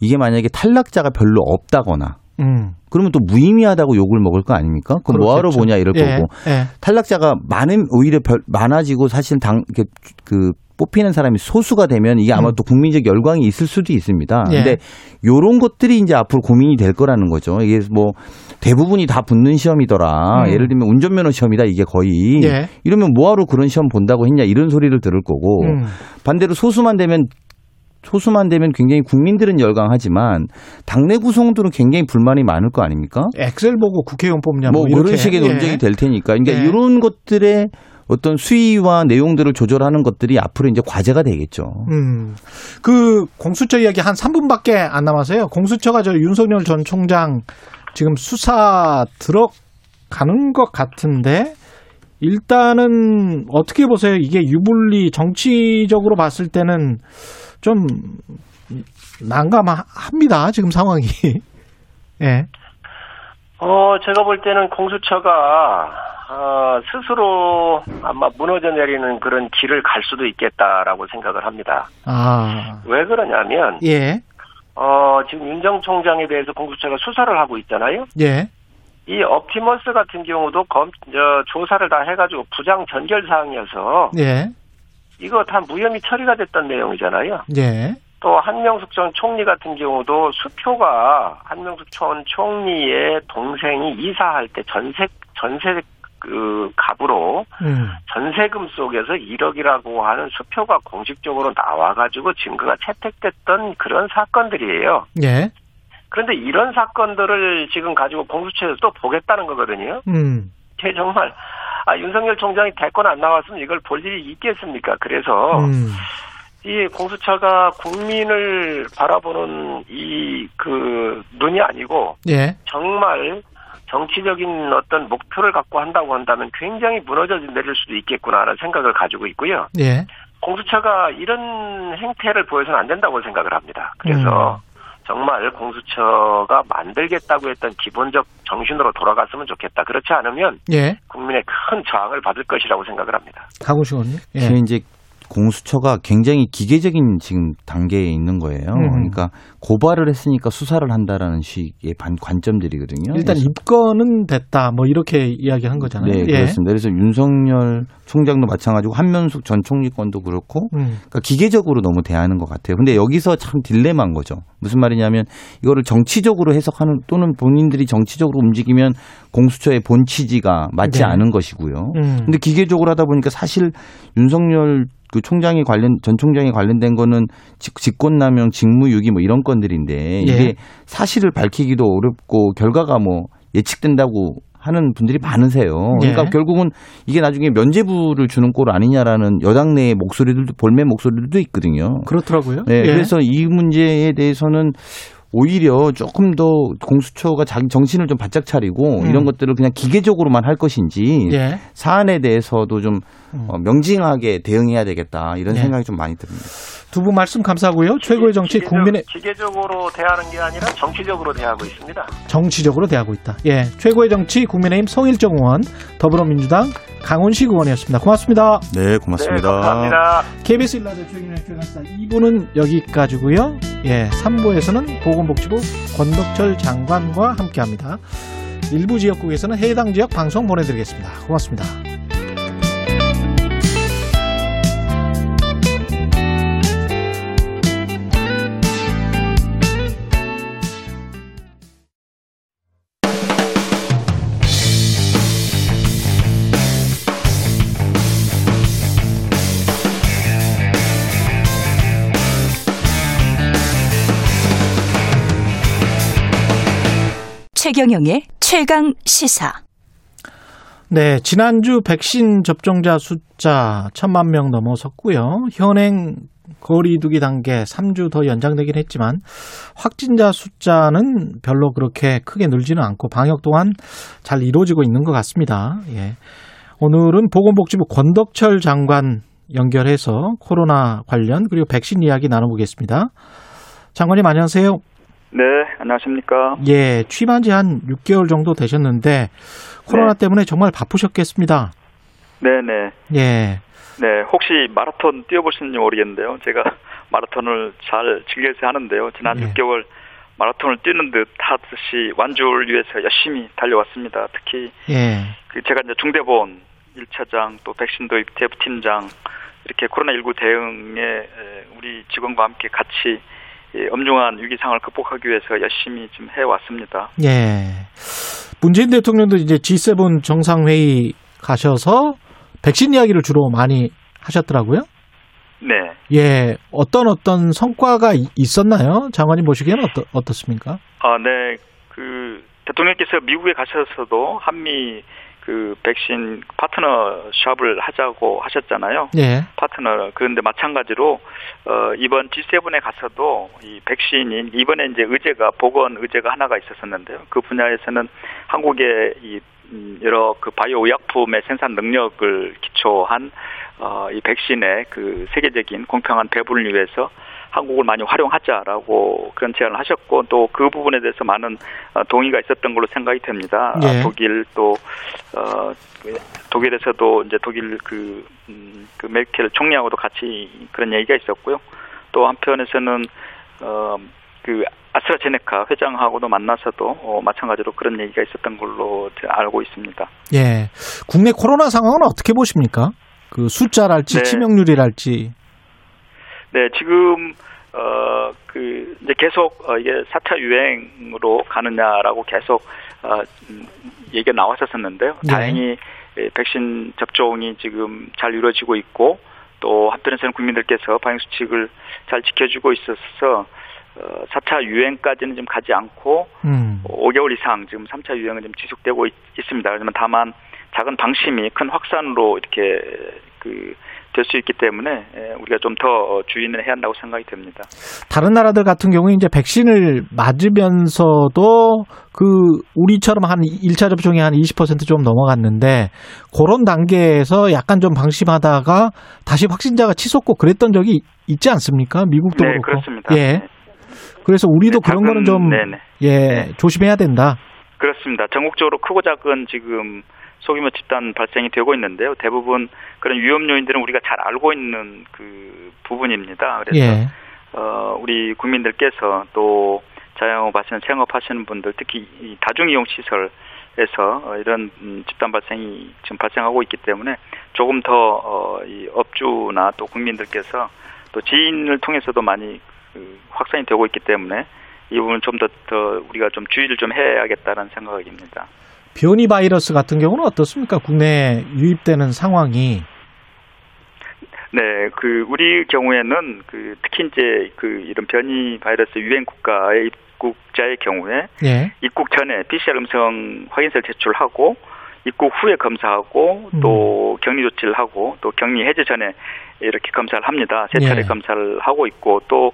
이게 만약에 탈락자가 별로 없다거나 음. 그러면 또 무의미하다고 욕을 먹을 거 아닙니까? 그럼 뭐하러. 보냐 이럴 예. 거고 예. 탈락자가 많은 오히려 별, 많아지고 사실 당 그, 그 뽑히는 사람이 소수가 되면 이게 아마 음. 또 국민적 열광이 있을 수도 있습니다. 예. 근데 요런 것들이 이제 앞으로 고민이 될 거라는 거죠. 이게 뭐 대부분이 다 붙는 시험이더라. 음. 예를 들면 운전면허 시험이다 이게 거의. 예. 이러면 뭐하러 그런 시험 본다고 했냐 이런 소리를 들을 거고 음. 반대로 소수만 되면 소수만 되면 굉장히 국민들은 열광하지만 당내 구성들은 굉장히 불만이 많을 거 아닙니까? 엑셀 보고 국회의원 뽑냐 뭐, 뭐. 이런 식의 예. 논쟁이 될 테니까. 그러니까 예. 이런 것들의 어떤 수위와 내용들을 조절하는 것들이 앞으로 이제 과제가 되겠죠. 음. 그 공수처 이야기 한 3분밖에 안 남아서요. 공수처가 저 윤석열 전 총장 지금 수사 들어가는 것 같은데 일단은 어떻게 보세요? 이게 유불리 정치적으로 봤을 때는 좀 난감합니다. 지금 상황이. 예. 어, 제가 볼 때는 공수처가 어, 스스로 아마 무너져 내리는 그런 길을 갈 수도 있겠다라고 생각을 합니다. 아. 왜 그러냐면 예. 어, 지금 윤 전 총장에 대해서 공수처가 수사를 하고 있잖아요. 예. 이 옵티머스 같은 경우도 검, 저, 조사를 다 해가지고 부장 전결 사항이어서 예. 이거 다 무혐의 처리가 됐던 내용이잖아요. 예. 또 한명숙 전 총리 같은 경우도 수표가 한명숙 전 총리의 동생이 이사할 때 전세 전세 그 갑으로 음. 전세금 속에서 1억이라고 하는 수표가 공식적으로 나와가지고 증거가 채택됐던 그런 사건들이에요. 예. 그런데 이런 사건들을 지금 가지고 공수처에서 또 보겠다는 거거든요. 음. 제 정말 아, 윤석열 총장이 대권 안 나왔으면 이걸 볼 일이 있겠습니까? 그래서 음. 이 공수처가 국민을 바라보는 이 그 눈이 아니고 예. 정말 정치적인 어떤 목표를 갖고 한다고 한다면 굉장히 무너져 내릴 수도 있겠구나라는 생각을 가지고 있고요. 예. 공수처가 이런 행태를 보여서는 안 된다고 생각을 합니다. 그래서 정말 공수처가 만들겠다고 했던 기본적 정신으로 돌아갔으면 좋겠다. 그렇지 않으면 예. 국민의 큰 저항을 받을 것이라고 생각을 합니다. 강우시원님. 예. 지금 이제 공수처가 굉장히 기계적인 지금 단계에 있는 거예요. 음. 그러니까 고발을 했으니까 수사를 한다라는 식의 반, 관점들이거든요. 일단 그래서- 입건은 됐다. 뭐 이렇게 이야기한 거잖아요. 네, 예. 그렇습니다. 그래서 윤석열 총장도 마찬가지고 한면숙 전 총리 건도 그렇고 음. 그러니까 기계적으로 너무 대하는 것 같아요. 근데 여기서 참 딜레마인 거죠. 무슨 말이냐면 이거를 정치적으로 해석하는 또는 본인들이 정치적으로 움직이면 공수처의 본 취지가 맞지 네. 않은 것이고요. 음. 근데 기계적으로 하다 보니까 사실 윤석열 그 총장이 관련 전 총장이 관련된 거는 직- 직권남용, 직무유기 뭐 이런 건들인데 이게 예. 사실을 밝히기도 어렵고 결과가 뭐 예측된다고 하는 분들이 많으세요. 그러니까 예. 결국은 이게 나중에 면죄부를 주는 꼴 아니냐라는 여당 내의 목소리들도 볼멘 목소리들도 있거든요. 그렇더라고요. 네, 예. 그래서 이 문제에 대해서는 오히려 조금 더 공수처가 자기 정신을 좀 바짝 차리고 음. 이런 것들을 그냥 기계적으로만 할 것인지 예. 사안에 대해서도 좀 음. 어, 명징하게 대응해야 되겠다 이런 예. 생각이 좀 많이 듭니다. 두 분 말씀 감사하고요. 최고의 정치 기계적- 국민의 기계적으로 대하는 게 아니라 정치적으로 대하고 있습니다. 정치적으로 대하고 있다. 예. 최고의 정치 국민의힘 송일정 의원, 더불어민주당 강훈식 의원이었습니다. 고맙습니다. 네, 네, 고맙습니다. 감사합니다. KBS 일라디오 최경영 최강사 2부는 여기까지고요. 예, 3부에서는 보건복지부 권덕철 장관과 함께합니다. 일부 지역국에서는 해당 지역 방송 보내드리겠습니다. 고맙습니다. 최경영의 최강 시사. 네, 지난주 백신 접종자 숫자 천만 명 넘어섰고요. 현행 거리두기 단계 3주 더 연장되긴 했지만 확진자 숫자는 별로 그렇게 크게 늘지는 않고 방역 또한 잘 이루어지고 있는 것 같습니다. 예. 오늘은 보건복지부 권덕철 장관 연결해서 코로나 관련 그리고 백신 이야기 나눠보겠습니다. 장관님 안녕하세요. 네, 안녕하십니까. 예, 취임한 지 한 6개월 정도 되셨는데 코로나 때문에 정말 바쁘셨겠습니다. 네 네. 예. 네, 혹시 마라톤 뛰어보시는지 모르겠는데요. 제가 마라톤을 잘 즐겨서 하는데요. 지난 예. 6개월 마라톤을 뛰는 듯 하듯이 완주를 위해서 열심히 달려왔습니다. 특히 예. 그 제가 이제 중대본 1차장 또 백신 도입 대부팀장 이렇게 코로나19 대응에 에, 우리 직원과 함께 같이 예, 엄중한 위기 상황을 극복하기 위해서 열심히 좀 해왔습니다. 예. 문재인 대통령도 이제 G7 정상회의 가셔서 백신 이야기를 주로 많이 하셨더라고요. 네. 예, 어떤 어떤 성과가 이- 있었나요? 장관님 보시기에는 어떠, 어떻습니까? 아, 네. 그 대통령께서 미국에 가셔서도 한미 그 백신 파트너 샵을 하자고 하셨잖아요. 예. 파트너 그런데 마찬가지로 어 이번 G7에 가서도 이 백신이 이번에 이제 의제가 보건 의제가 하나가 있었었는데요. 그 분야에서는 한국의 이 음, 여러 그 바이오 의약품의 생산 능력을 기초한 어, 이 백신의 그 세계적인 공평한 배분을 위해서 한국을 많이 활용하자라고 그런 제안을 하셨고 또 그 부분에 대해서 많은 어, 동의가 있었던 걸로 생각이 됩니다. 아, 예. 독일 또 어, 그 독일에서도 이제 독일 그, 음, 그 메르켈 총리하고도 같이 그런 얘기가 있었고요. 또 한편에서는 어, 그 아스트라제네카 회장하고도 만나서도 어, 마찬가지로 그런 얘기가 있었던 걸로 알고 있습니다. 예. 국내 코로나 상황은 어떻게 보십니까? 그 숫자랄지 네. 치명률이랄지. 네, 지금 어 그 이제 계속 어, 이게 사차 유행으로 가느냐라고 계속 어 음, 얘기가 나왔었었는데요. 네. 다행히 예, 백신 접종이 지금 잘 이루어지고 있고 또 한편에서는 국민들께서 방역 수칙을 잘 지켜주고 있어서 어 4차 유행까지는 좀 가지 않고 음. 5개월 이상 지금 3차 유행은 좀 지속되고 있, 습니다 하지만 다만 작은 방심이 큰 확산으로 이렇게 그 될 수 있기 때문에 예, 우리가 좀 더 주의는 해야 한다고 생각이 됩니다. 다른 나라들 같은 경우에 이제 백신을 맞으면서도 그 우리처럼 한 1차 접종이 한 20%좀 넘어갔는데 그런 단계에서 약간 좀 방심하다가 다시 확진자가 치솟고 그랬던 적이 있지 않습니까? 미국도 네, 그렇고. 그렇습니다. 예. 그래서 우리도 네, 그런 거는 좀 네네. 예, 조심해야 된다. 그렇습니다. 전국적으로 크고 작은 지금 소규모 집단 발생이 되고 있는데요. 대부분 그런 위험 요인들은 우리가 잘 알고 있는 그 부분입니다. 그래서 예. 어, 우리 국민들께서 또 자영업 하시는 생업하시는 분들 특히 이 다중이용 시설에서 어, 이런 음, 집단 발생이 지금 발생하고 있기 때문에 조금 더 어, 이 업주나 또 국민들께서 또 지인을 통해서도 많이 그 확산이 되고 있기 때문에 이 부분 좀 더 더 우리가 좀 주의를 좀 해야겠다는 생각입니다. 변이 바이러스 같은 경우는 어떻습니까? 국내에 유입되는 상황이 네, 그 우리 경우에는 그 특히 이제 그 이런 변이 바이러스 유행 국가의 입국자의 경우에 예. 입국 전에 PCR 음성 확인서를 제출하고 입국 후에 검사하고 또 격리 조치를 하고 또 격리 해제 전에 이렇게 검사를 합니다. 세 차례 예. 검사를 하고 있고 또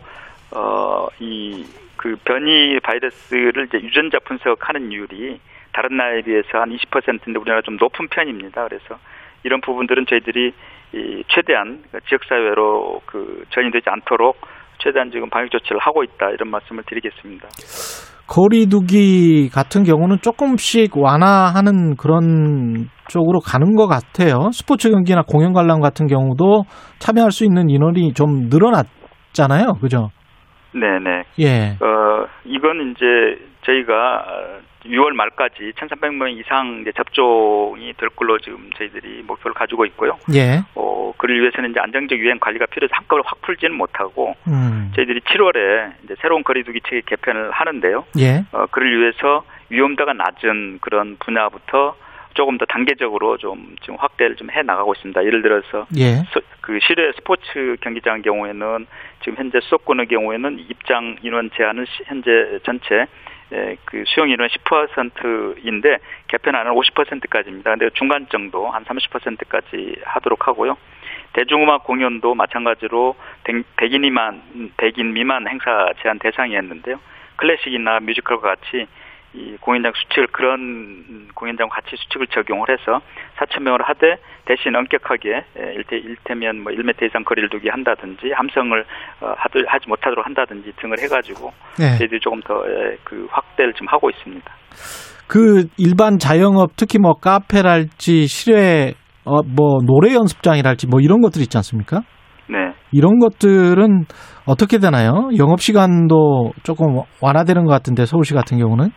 어 이 그 변이 바이러스를 이제 유전자 분석하는 이율이 다른 나라에 비해서 한 20%인데 우리나라 좀 높은 편입니다. 그래서 이런 부분들은 저희들이 이 최대한 지역 사회로 그 전이되지 않도록 최대한 지금 방역 조치를 하고 있다 이런 말씀을 드리겠습니다. 거리두기 같은 경우는 조금씩 완화하는 그런 쪽으로 가는 것 같아요. 스포츠 경기나 공연 관람 같은 경우도 참여할 수 있는 인원이 좀 늘어났잖아요. 그죠? 네네. 예. 어, 이건 이제 저희가 6월 말까지 1,300명 이상 이제 접종이 될 걸로 지금 저희들이 목표를 가지고 있고요. 예. 어, 그를 위해서는 이제 안정적 유행 관리가 필요해서 한꺼번에 확 풀지는 못하고 음. 저희들이 7월에 이제 새로운 거리두기 체계 개편을 하는데요. 예. 어, 그를 위해서 위험도가 낮은 그런 분야부터 조금 더 단계적으로 좀 지금 확대를 좀 해 나가고 있습니다. 예를 들어서 예. 서- 그 실외 스포츠 경기장 경우에는 지금 현재 수도권의 경우에는 입장 인원 제한은 시- 현재 전체 에, 그 수용 인원 10%인데 개편 안은 50%까지입니다. 근데 중간 정도 한 30%까지 하도록 하고요. 대중음악 공연도 마찬가지로 100인 미만 100인 미만 행사 제한 대상이었는데요. 클래식이나 뮤지컬과 같이 이 공연장 수칙을 그런 공연장 같이 수칙을 적용을 해서 4천 명을 하되 대신 엄격하게 에, 일테 일테면 뭐 1m 이상 거리를 두기 한다든지 함성을 어, 하들, 하지 못하도록 한다든지 등을 해가지고 네. 저희들이 조금 더 그 확대를 좀 하고 있습니다. 그 일반 자영업 특히 뭐 카페랄지 실외 어, 뭐 노래 연습장이랄지 뭐 이런 것들 있지 않습니까? 네. 이런 것들은 어떻게 되나요? 영업 시간도 조금 완화되는 것 같은데 서울시 같은 경우는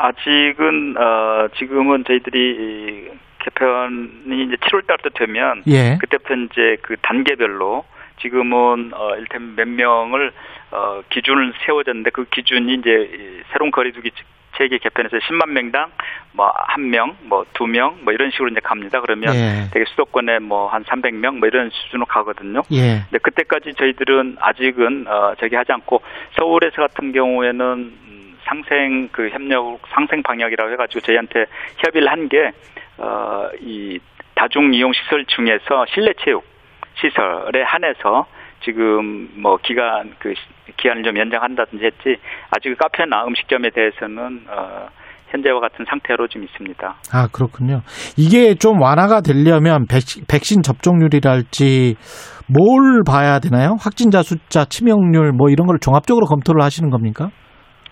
아직은 어 지금은 저희들이 이 개편이 이제 7월 달부터 되면 예. 그때부터 이제 그 단계별로 지금은 어 일테면 몇 명을 어 기준을 세워졌는데 그 기준이 이제 이 새로운 거리두기 세계 개편에서 10만 명당 뭐 한 명, 뭐 두 명, 뭐 이런 식으로 이제 갑니다. 그러면 예. 되게 수도권에 뭐 한 300명 뭐 이런 수준으로 가거든요. 예. 근데 그때까지 저희들은 아직은 어 저기 하지 않고 서울에서 같은 경우에는 음, 상생 그 협력 상생 방역이라고 해가지고 저희한테 협의를 한 게 어 이 다중 이용 시설 중에서 실내 체육 시설에 한해서 지금 뭐 기간 그 시- 기한을 좀 연장한다든지 했지 아직 카페나 음식점에 대해서는 어 현재와 같은 상태로 좀 있습니다. 아, 그렇군요. 이게 좀 완화가 되려면 백신, 백신 접종률이랄지 뭘 봐야 되나요? 확진자 숫자, 치명률 뭐 이런 걸 종합적으로 검토를 하시는 겁니까?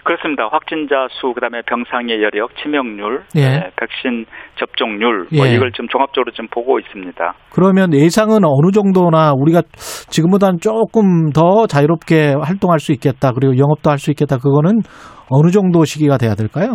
그렇습니다. 확진자 수, 그다음에 병상의 여력, 치명률, 예. 네, 백신 접종률, 뭐 예. 이걸 좀 종합적으로 좀 보고 있습니다. 그러면 예상은 어느 정도나 우리가 지금보다는 조금 더 자유롭게 활동할 수 있겠다. 그리고 영업도 할 수 있겠다. 그거는 어느 정도 시기가 돼야 될까요?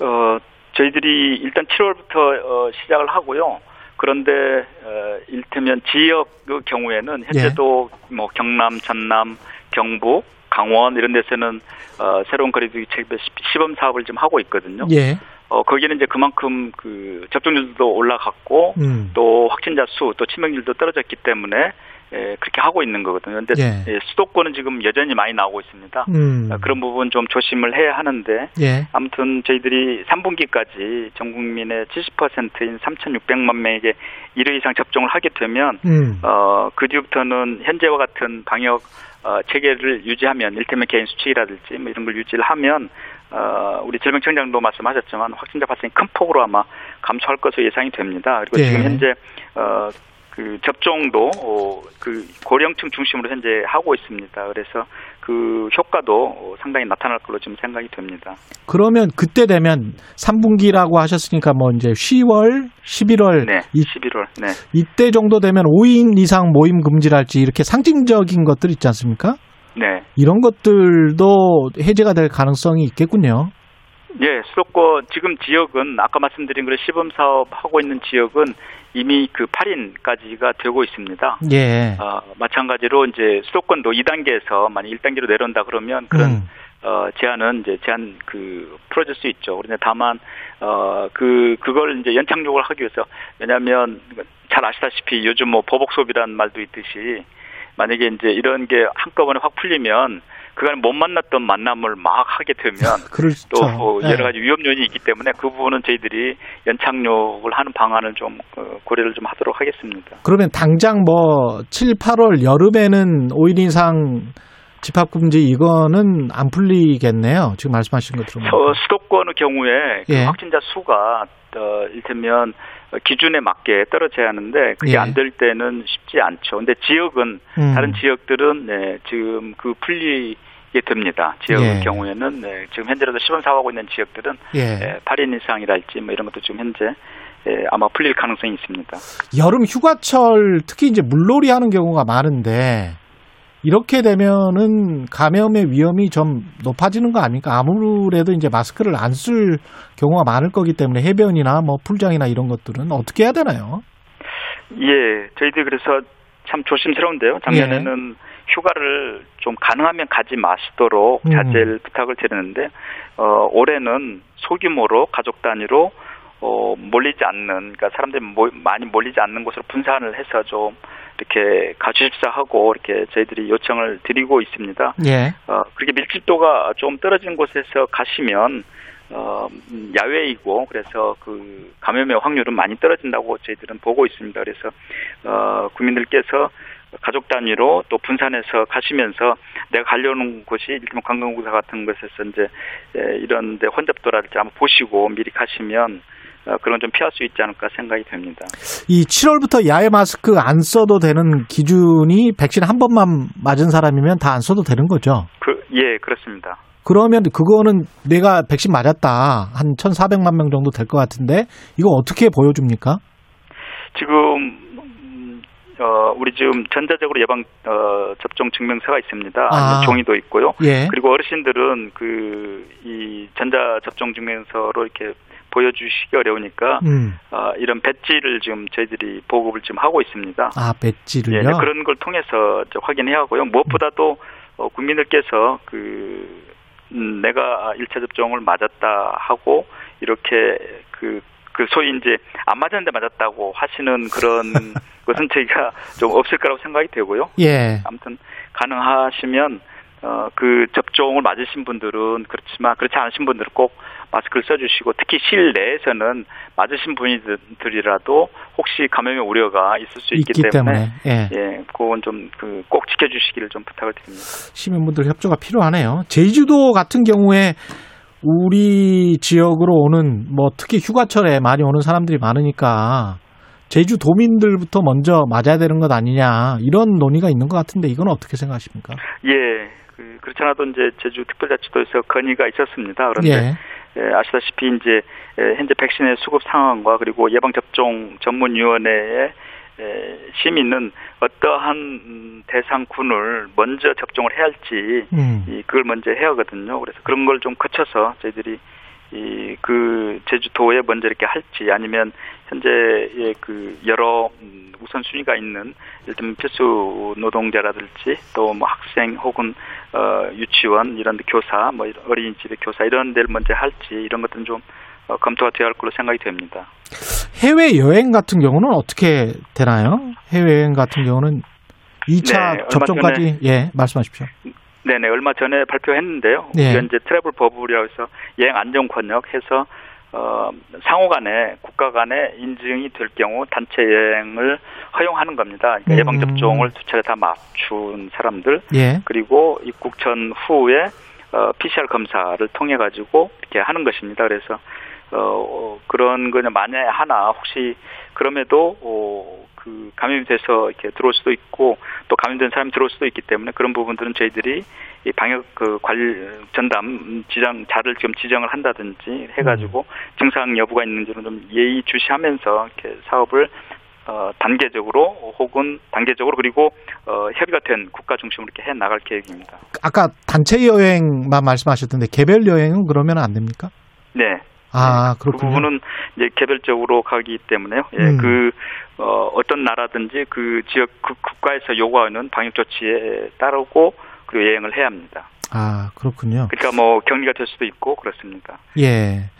어, 저희들이 일단 7월부터 어, 시작을 하고요. 그런데 어, 일테면 지역의 경우에는 현재도 뭐 경남, 전남, 경북, 강원 이런 데서는 어, 새로운 거리두기 책 시범 사업을 좀 하고 있거든요. 예. 어, 거기는 이제 그만큼 그 접종률도 올라갔고 음. 또 확진자 수, 또 치명률도 떨어졌기 때문에 에, 그렇게 하고 있는 거거든요. 근데 예. 예, 수도권은 지금 여전히 많이 나오고 있습니다. 음. 어, 그런 부분 좀 조심을 해야 하는데 예. 아무튼 저희들이 3분기까지 전 국민의 70%인 3,600만 명에게 1회 이상 접종을 하게 되면 음. 어, 그 뒤부터는 현재와 같은 방역 어, 체계를 유지하면 일테면 개인 수칙이라든지 뭐 이런 걸 유지를 하면 어, 우리 질병청장도 말씀하셨지만 확진자 발생이 큰 폭으로 아마 감소할 것으로 예상이 됩니다. 그리고 예. 지금 현재 어, 그 접종도 어, 그 고령층 중심으로 현재 하고 있습니다. 그래서 그 효과도 어, 상당히 나타날 걸로 좀 생각이 됩니다. 그러면 그때 되면 3분기라고 하셨으니까 뭐 이제 10월, 11월 네, 이, 11월. 네. 이때 정도 되면 5인 이상 모임 금지랄지 이렇게 상징적인 것들 있지 않습니까? 네. 이런 것들도 해제가 될 가능성이 있겠군요. 예, 수도권 지금 지역은 아까 말씀드린 그런 시범 사업 하고 있는 지역은 이미 그 8인까지가 되고 있습니다. 예. 어, 마찬가지로 이제 수도권도 2단계에서 만약 1단계로 내려온다 그러면 그런 음. 어, 제한은 이제 제한 그 풀어줄 수 있죠. 그런데 다만 어, 그 그걸 이제 연착륙을 하기 위해서 왜냐하면 잘 아시다시피 요즘 뭐 보복 소비라는 말도 있듯이 만약에 이제 이런 게 한꺼번에 확 풀리면 그간 못 만났던 만남을 막 하게 되면 그렇죠. 또 어, 예. 여러 가지 위험 요인이 있기 때문에 그 부분은 저희들이 연착륙을 하는 방안을 좀 어, 고려를 좀 하도록 하겠습니다. 그러면 당장 뭐 7, 8월 여름에는 5인 이상 집합금지 이거는 안 풀리겠네요. 지금 말씀하신 것 들으면. 서, 수도권의 경우에 그 예. 확진자 수가 어, 일테면 기준에 맞게 떨어져야 하는데 그게 예. 안될 때는 쉽지 않죠. 근데 지역은 음. 다른 지역들은 네, 지금 그 풀리 게 됩니다. 지역의 예. 경우에는 네, 지금 현재로도 시범 사업하고 있는 지역들은 예. 예, 8인 이상이랄지 뭐 이런 것도 지금 현재 예, 아마 풀릴 가능성이 있습니다. 여름 휴가철 특히 이제 물놀이 하는 경우가 많은데 이렇게 되면은 감염의 위험이 좀 높아지는 거 아닙니까? 아무래도 이제 마스크를 안 쓸 경우가 많을 거기 때문에 해변이나 뭐 풀장이나 이런 것들은 어떻게 해야 되나요? 예, 저희들 그래서 참 조심스러운데요. 작년에는 휴가를 좀 가능하면 가지 마시도록 음. 자제를 부탁을 드리는데 어, 올해는 소규모로 가족 단위로 어, 몰리지 않는 그러니까 사람들이 모, 많이 몰리지 않는 곳으로 분산을 해서 좀 이렇게 가주십사 하고 이렇게 저희들이 요청을 드리고 있습니다. 예. 어, 그렇게 밀집도가 좀 떨어진 곳에서 가시면 어, 음, 야외이고 그래서 그 감염의 확률은 많이 떨어진다고 저희들은 보고 있습니다. 그래서 어, 국민들께서 가족 단위로 또 분산해서 가시면서 내가 가려는 곳이 일명 관광공사 같은 곳에서 이제 에, 이런 데 혼잡도라든지 한번 보시고 미리 가시면 어, 그런 좀 피할 수 있지 않을까 생각이 됩니다. 이 7월부터 야외 마스크 안 써도 되는 기준이 백신 한 번만 맞은 사람이면 다 안 써도 되는 거죠. 그, 예, 그렇습니다. 그러면 그거는 내가 백신 맞았다. 한 1,400만 명 정도 될 것 같은데 이거 어떻게 보여줍니까? 지금 음, 어, 우리 지금 전자적으로 예방 어, 접종 증명서가 있습니다. 아. 종이도 있고요. 예. 그리고 어르신들은 그 이 전자 접종 증명서로 이렇게 보여주시기 어려우니까 음. 어, 이런 배지를 지금 저희들이 보급을 지금 하고 있습니다. 아, 배지를요? 예, 네, 그런 걸 통해서 확인해야 하고요. 무엇보다도 어, 국민들께서 그 음, 내가 1차 접종을 맞았다 하고 이렇게 그, 그 소위 이제 안 맞았는데 맞았다고 하시는 그런 것은 저희가 좀 없을 거라고 생각이 되고요. 예. 아무튼 가능하시면 어, 그 접종을 맞으신 분들은 그렇지만 그렇지 않으신 분들은 꼭 마스크를 써주시고 특히 실내에서는 맞으신 분들이라도 혹시 감염의 우려가 있을 수 있기, 있기 때문에, 예. 예, 그건 좀 그 꼭 지켜주시기를 좀 부탁을 드립니다. 시민분들 협조가 필요하네요. 제주도 같은 경우에 우리 지역으로 오는 뭐 특히 휴가철에 많이 오는 사람들이 많으니까 제주 도민들부터 먼저 맞아야 되는 것 아니냐 이런 논의가 있는 것 같은데 이건 어떻게 생각하십니까? 예, 그, 그렇지 않아도 이제 제주 특별자치도에서 건의가 있었습니다. 그런데 예. 예, 아시다시피 이제 예, 현재 백신의 수급 상황과 그리고 예방 접종 전문위원회의 에, 시민은 어떠한 음, 대상군을 먼저 접종을 해야 할지 음. 이 그걸 먼저 해야 하거든요. 그래서 그런 걸 좀 거쳐서 저희들이 이 그 제주도에 먼저 이렇게 할지 아니면 현재의 그 여러 음, 우선 순위가 있는 일단 필수 노동자라든지 또 뭐 학생 혹은 어 유치원 이런 데 교사 뭐 어린이집의 교사 이런 데를 먼저 할지 이런 것들은 좀 어, 검토가 되어야 할 걸로 생각이 됩니다. 해외 여행 같은 경우는 어떻게 되나요? 해외 여행 같은 경우는 2차 네, 접종까지 예 말씀하십시오. 네네 얼마 전에 발표했는데요. 네. 우리가 이제 트래블 버블이라고 해서 여행 안전 권역 해서 어, 상호 간에 국가 간에 인증이 될 경우 단체 여행을 허용하는 겁니다. 그러니까 음. 예방 접종을 두 차례 다 맞춘 사람들 예. 그리고 입국 전 후에 어, PCR 검사를 통해 가지고 이렇게 하는 것입니다. 그래서 어, 어, 그런 거는 만약에 하나 혹시 그럼에도 어, 그 감염이 돼서 이렇게 들어올 수도 있고 또 감염된 사람이 들어올 수도 있기 때문에 그런 부분들은 저희들이 이 방역 그 관리 전담 지정 자를 지금 지정을 한다든지 해가지고 증상 여부가 있는지는 좀 예의 주시하면서 이렇게 사업을 어, 단계적으로 혹은 단계적으로 그리고 어, 협의가 된 국가 중심으로 이렇게 해 나갈 계획입니다. 아까 단체 여행만 말씀하셨던데 개별 여행은 그러면 안 됩니까? 네. 아그 그렇군요. 부분은 이제 개별적으로 가기 때문에요. 예, 음. 그 어, 어떤 나라든지 그 지역 그 국가에서 요구하는 방역 조치에 따르고 그리고 여행을 해야 합니다. 아 그렇군요. 그러니까 뭐 격리가 될 수도 있고 그렇습니다. 예.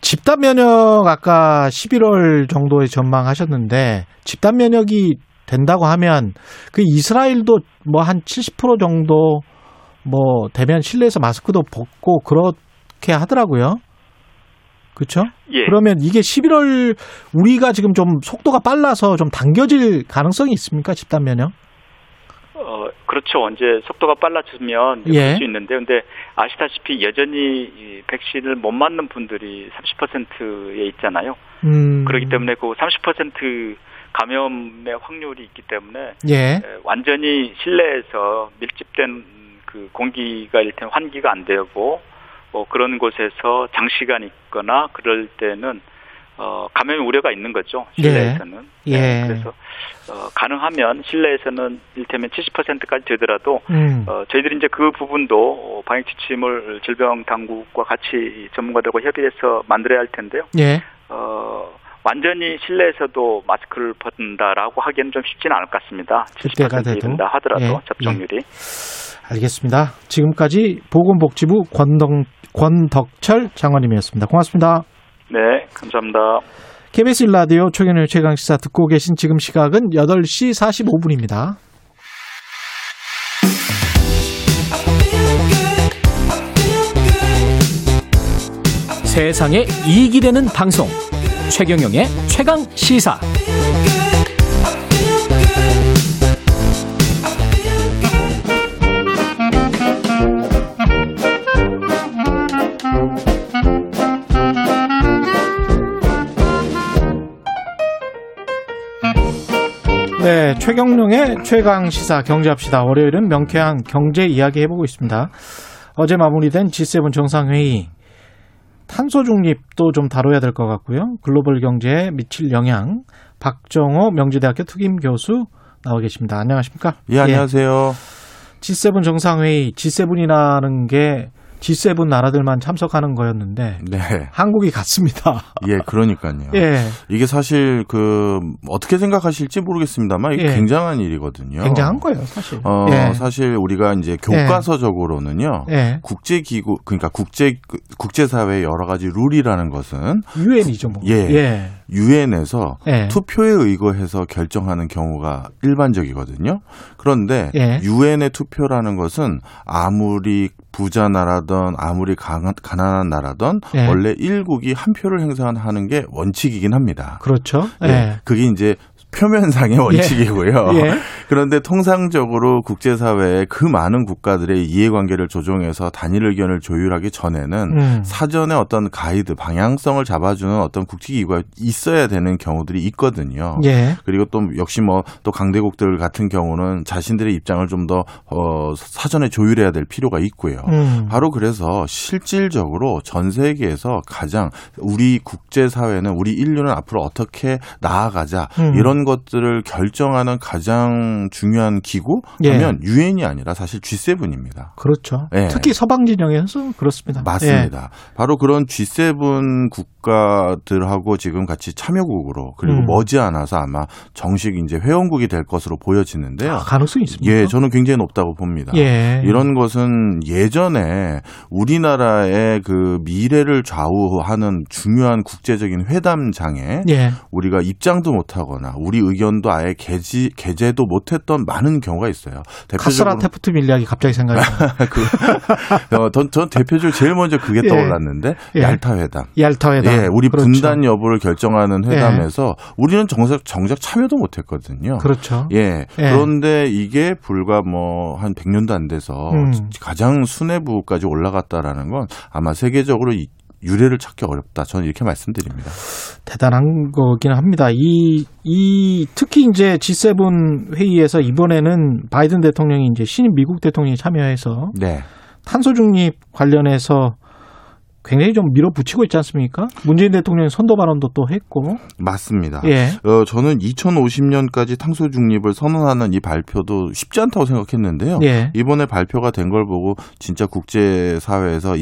집단 면역 아까 11월 정도에 전망하셨는데 집단 면역이 된다고 하면 그 이스라엘도 뭐 한 70% 정도 뭐 되면 실내에서 마스크도 벗고 그렇게 하더라고요. 그렇죠? 예. 그러면 이게 11월 우리가 지금 좀 속도가 빨라서 좀 당겨질 가능성이 있습니까? 집단 면역? 어, 그렇죠. 이제 속도가 빨라지면 예. 그럴 수 있는데, 근데 아시다시피 여전히 이 백신을 못 맞는 분들이 30%에 있잖아요. 음. 그렇기 때문에 그 30% 감염의 확률이 있기 때문에 예. 에, 완전히 실내에서 밀집된 그 공기가 일단 환기가 안 되고 뭐 그런 곳에서 장시간 있거나 그럴 때는 어, 감염 우려가 있는 거죠. 실내에서는. 예. 네, 그래서 어, 가능하면 실내에서는 일테면 70%까지 되더라도 음. 어, 저희들이 이제 그 부분도 방역 지침을 질병 당국과 같이 전문가들과 협의해서 만들어야 할 텐데요. 예. 어, 완전히 실내에서도 마스크를 벗는다라고 하기에는 좀 쉽지는 않을 것 같습니다. 그때가 70% 돼도. 이른다 하더라도 예, 접종률이. 알겠습니다. 지금까지 보건복지부 권덕, 권덕철 장관님이었습니다. 고맙습니다. 네, 감사합니다. KBS 일라디오 최경영 최강시사 듣고 계신 지금 시각은 8시 45분입니다. 세상에 이익이 되는 방송 최경영의 최강 시사 네, 최경룡의 최강 시사 경제합시다. 월요일은 명쾌한 경제 이야기 해보고 있습니다. 어제 마무리된 G7 정상회의 탄소 중립도 좀 다뤄야 될 것 같고요. 글로벌 경제에 미칠 영향 박정호 명지대학교 특임 교수 나와 계십니다. 안녕하십니까? 예, 안녕하세요. G7 정상회의 G7이라는 게 G7 나라들만 참석하는 거였는데 네. 한국이 갔습니다. 예, 그러니까요. 예. 이게 사실 그 어떻게 생각하실지 모르겠습니다만 이게 예. 굉장한 일이거든요. 굉장한 거예요, 사실. 어, 예. 사실 우리가 이제 교과서적으로는요. 예. 국제 기구 그러니까 국제 국제 사회의 여러 가지 룰이라는 것은 유엔이죠, 뭐. 예. 예. 유엔에서 예. 투표에 의거해서 결정하는 경우가 일반적이거든요. 그런데 예. 유엔의 투표라는 것은 아무리 부자 나라든 아무리 강, 가난한 나라든 예. 원래 일국이 한 표를 행사하는 게 원칙이긴 합니다. 그렇죠. 예. 예. 그게 이제 표면상의 원칙이고요. 예. 그런데 통상적으로 국제사회의 그 많은 국가들의 이해관계를 조정해서 단일 의견을 조율하기 전에는 음. 사전에 어떤 가이드, 방향성을 잡아주는 어떤 국제기구가 있어야 되는 경우들이 있거든요. 예. 그리고 또 역시 뭐 또 강대국들 같은 경우는 자신들의 입장을 좀 더 어, 사전에 조율해야 될 필요가 있고요. 음. 바로 그래서 실질적으로 전 세계에서 가장 우리 국제 사회는 우리 인류는 앞으로 어떻게 나아가자 음. 이런 것들을 결정하는 가장 중요한 기구 예. 하면 유엔이 아니라 사실 G7입니다. 그렇죠. 예. 특히 서방 진영에서 그렇습니다. 맞습니다. 바로 그런 G7 국가들하고 지금 같이 참여국으로 그리고 음. 머지않아서 아마 정식 이제 회원국이 될 것으로 보여지는데요. 아, 가능성이 있습니까? 예, 저는 굉장히 높다고 봅니다. 예. 이런 것은 예전에 우리나라의 그 미래를 좌우하는 중요한 국제적인 회담장에 예. 우리가 입장도 못하거나 우리 의견도 아예 개지, 개제도 못했던 많은 경우가 있어요. 카스라 테프트 밀리학이 갑자기 생각이 나요. 그, 어, 전, 전 대표적으로 제일 먼저 그게 예. 떠올랐는데 예. 얄타 회담. 얄타 회담. 예, 우리 그렇죠. 분단 여부를 결정하는 회담에서 우리는 정작 정작 참여도 못했거든요. 그렇죠. 예. 예. 그런데 이게 불과 뭐 한 100년도 안 돼서 음. 가장 수뇌부까지 올라갔다라는 건 아마 세계적으로 이 유례를 찾기 어렵다. 저는 이렇게 말씀드립니다. 대단한 거긴 합니다. 이, 이, 특히 이제 G7 회의에서 이번에는 바이든 대통령이 이제 신임 미국 대통령이 참여해서 네. 탄소 중립 관련해서 굉장히 좀 밀어붙이고 있지 않습니까? 문재인 대통령이 선도 발언도 또 했고. 맞습니다. 예. 어, 저는 2050년까지 탄소 중립을 선언하는 이 발표도 쉽지 않다고 생각했는데요. 예. 이번에 발표가 된 걸 보고 진짜 국제 사회에서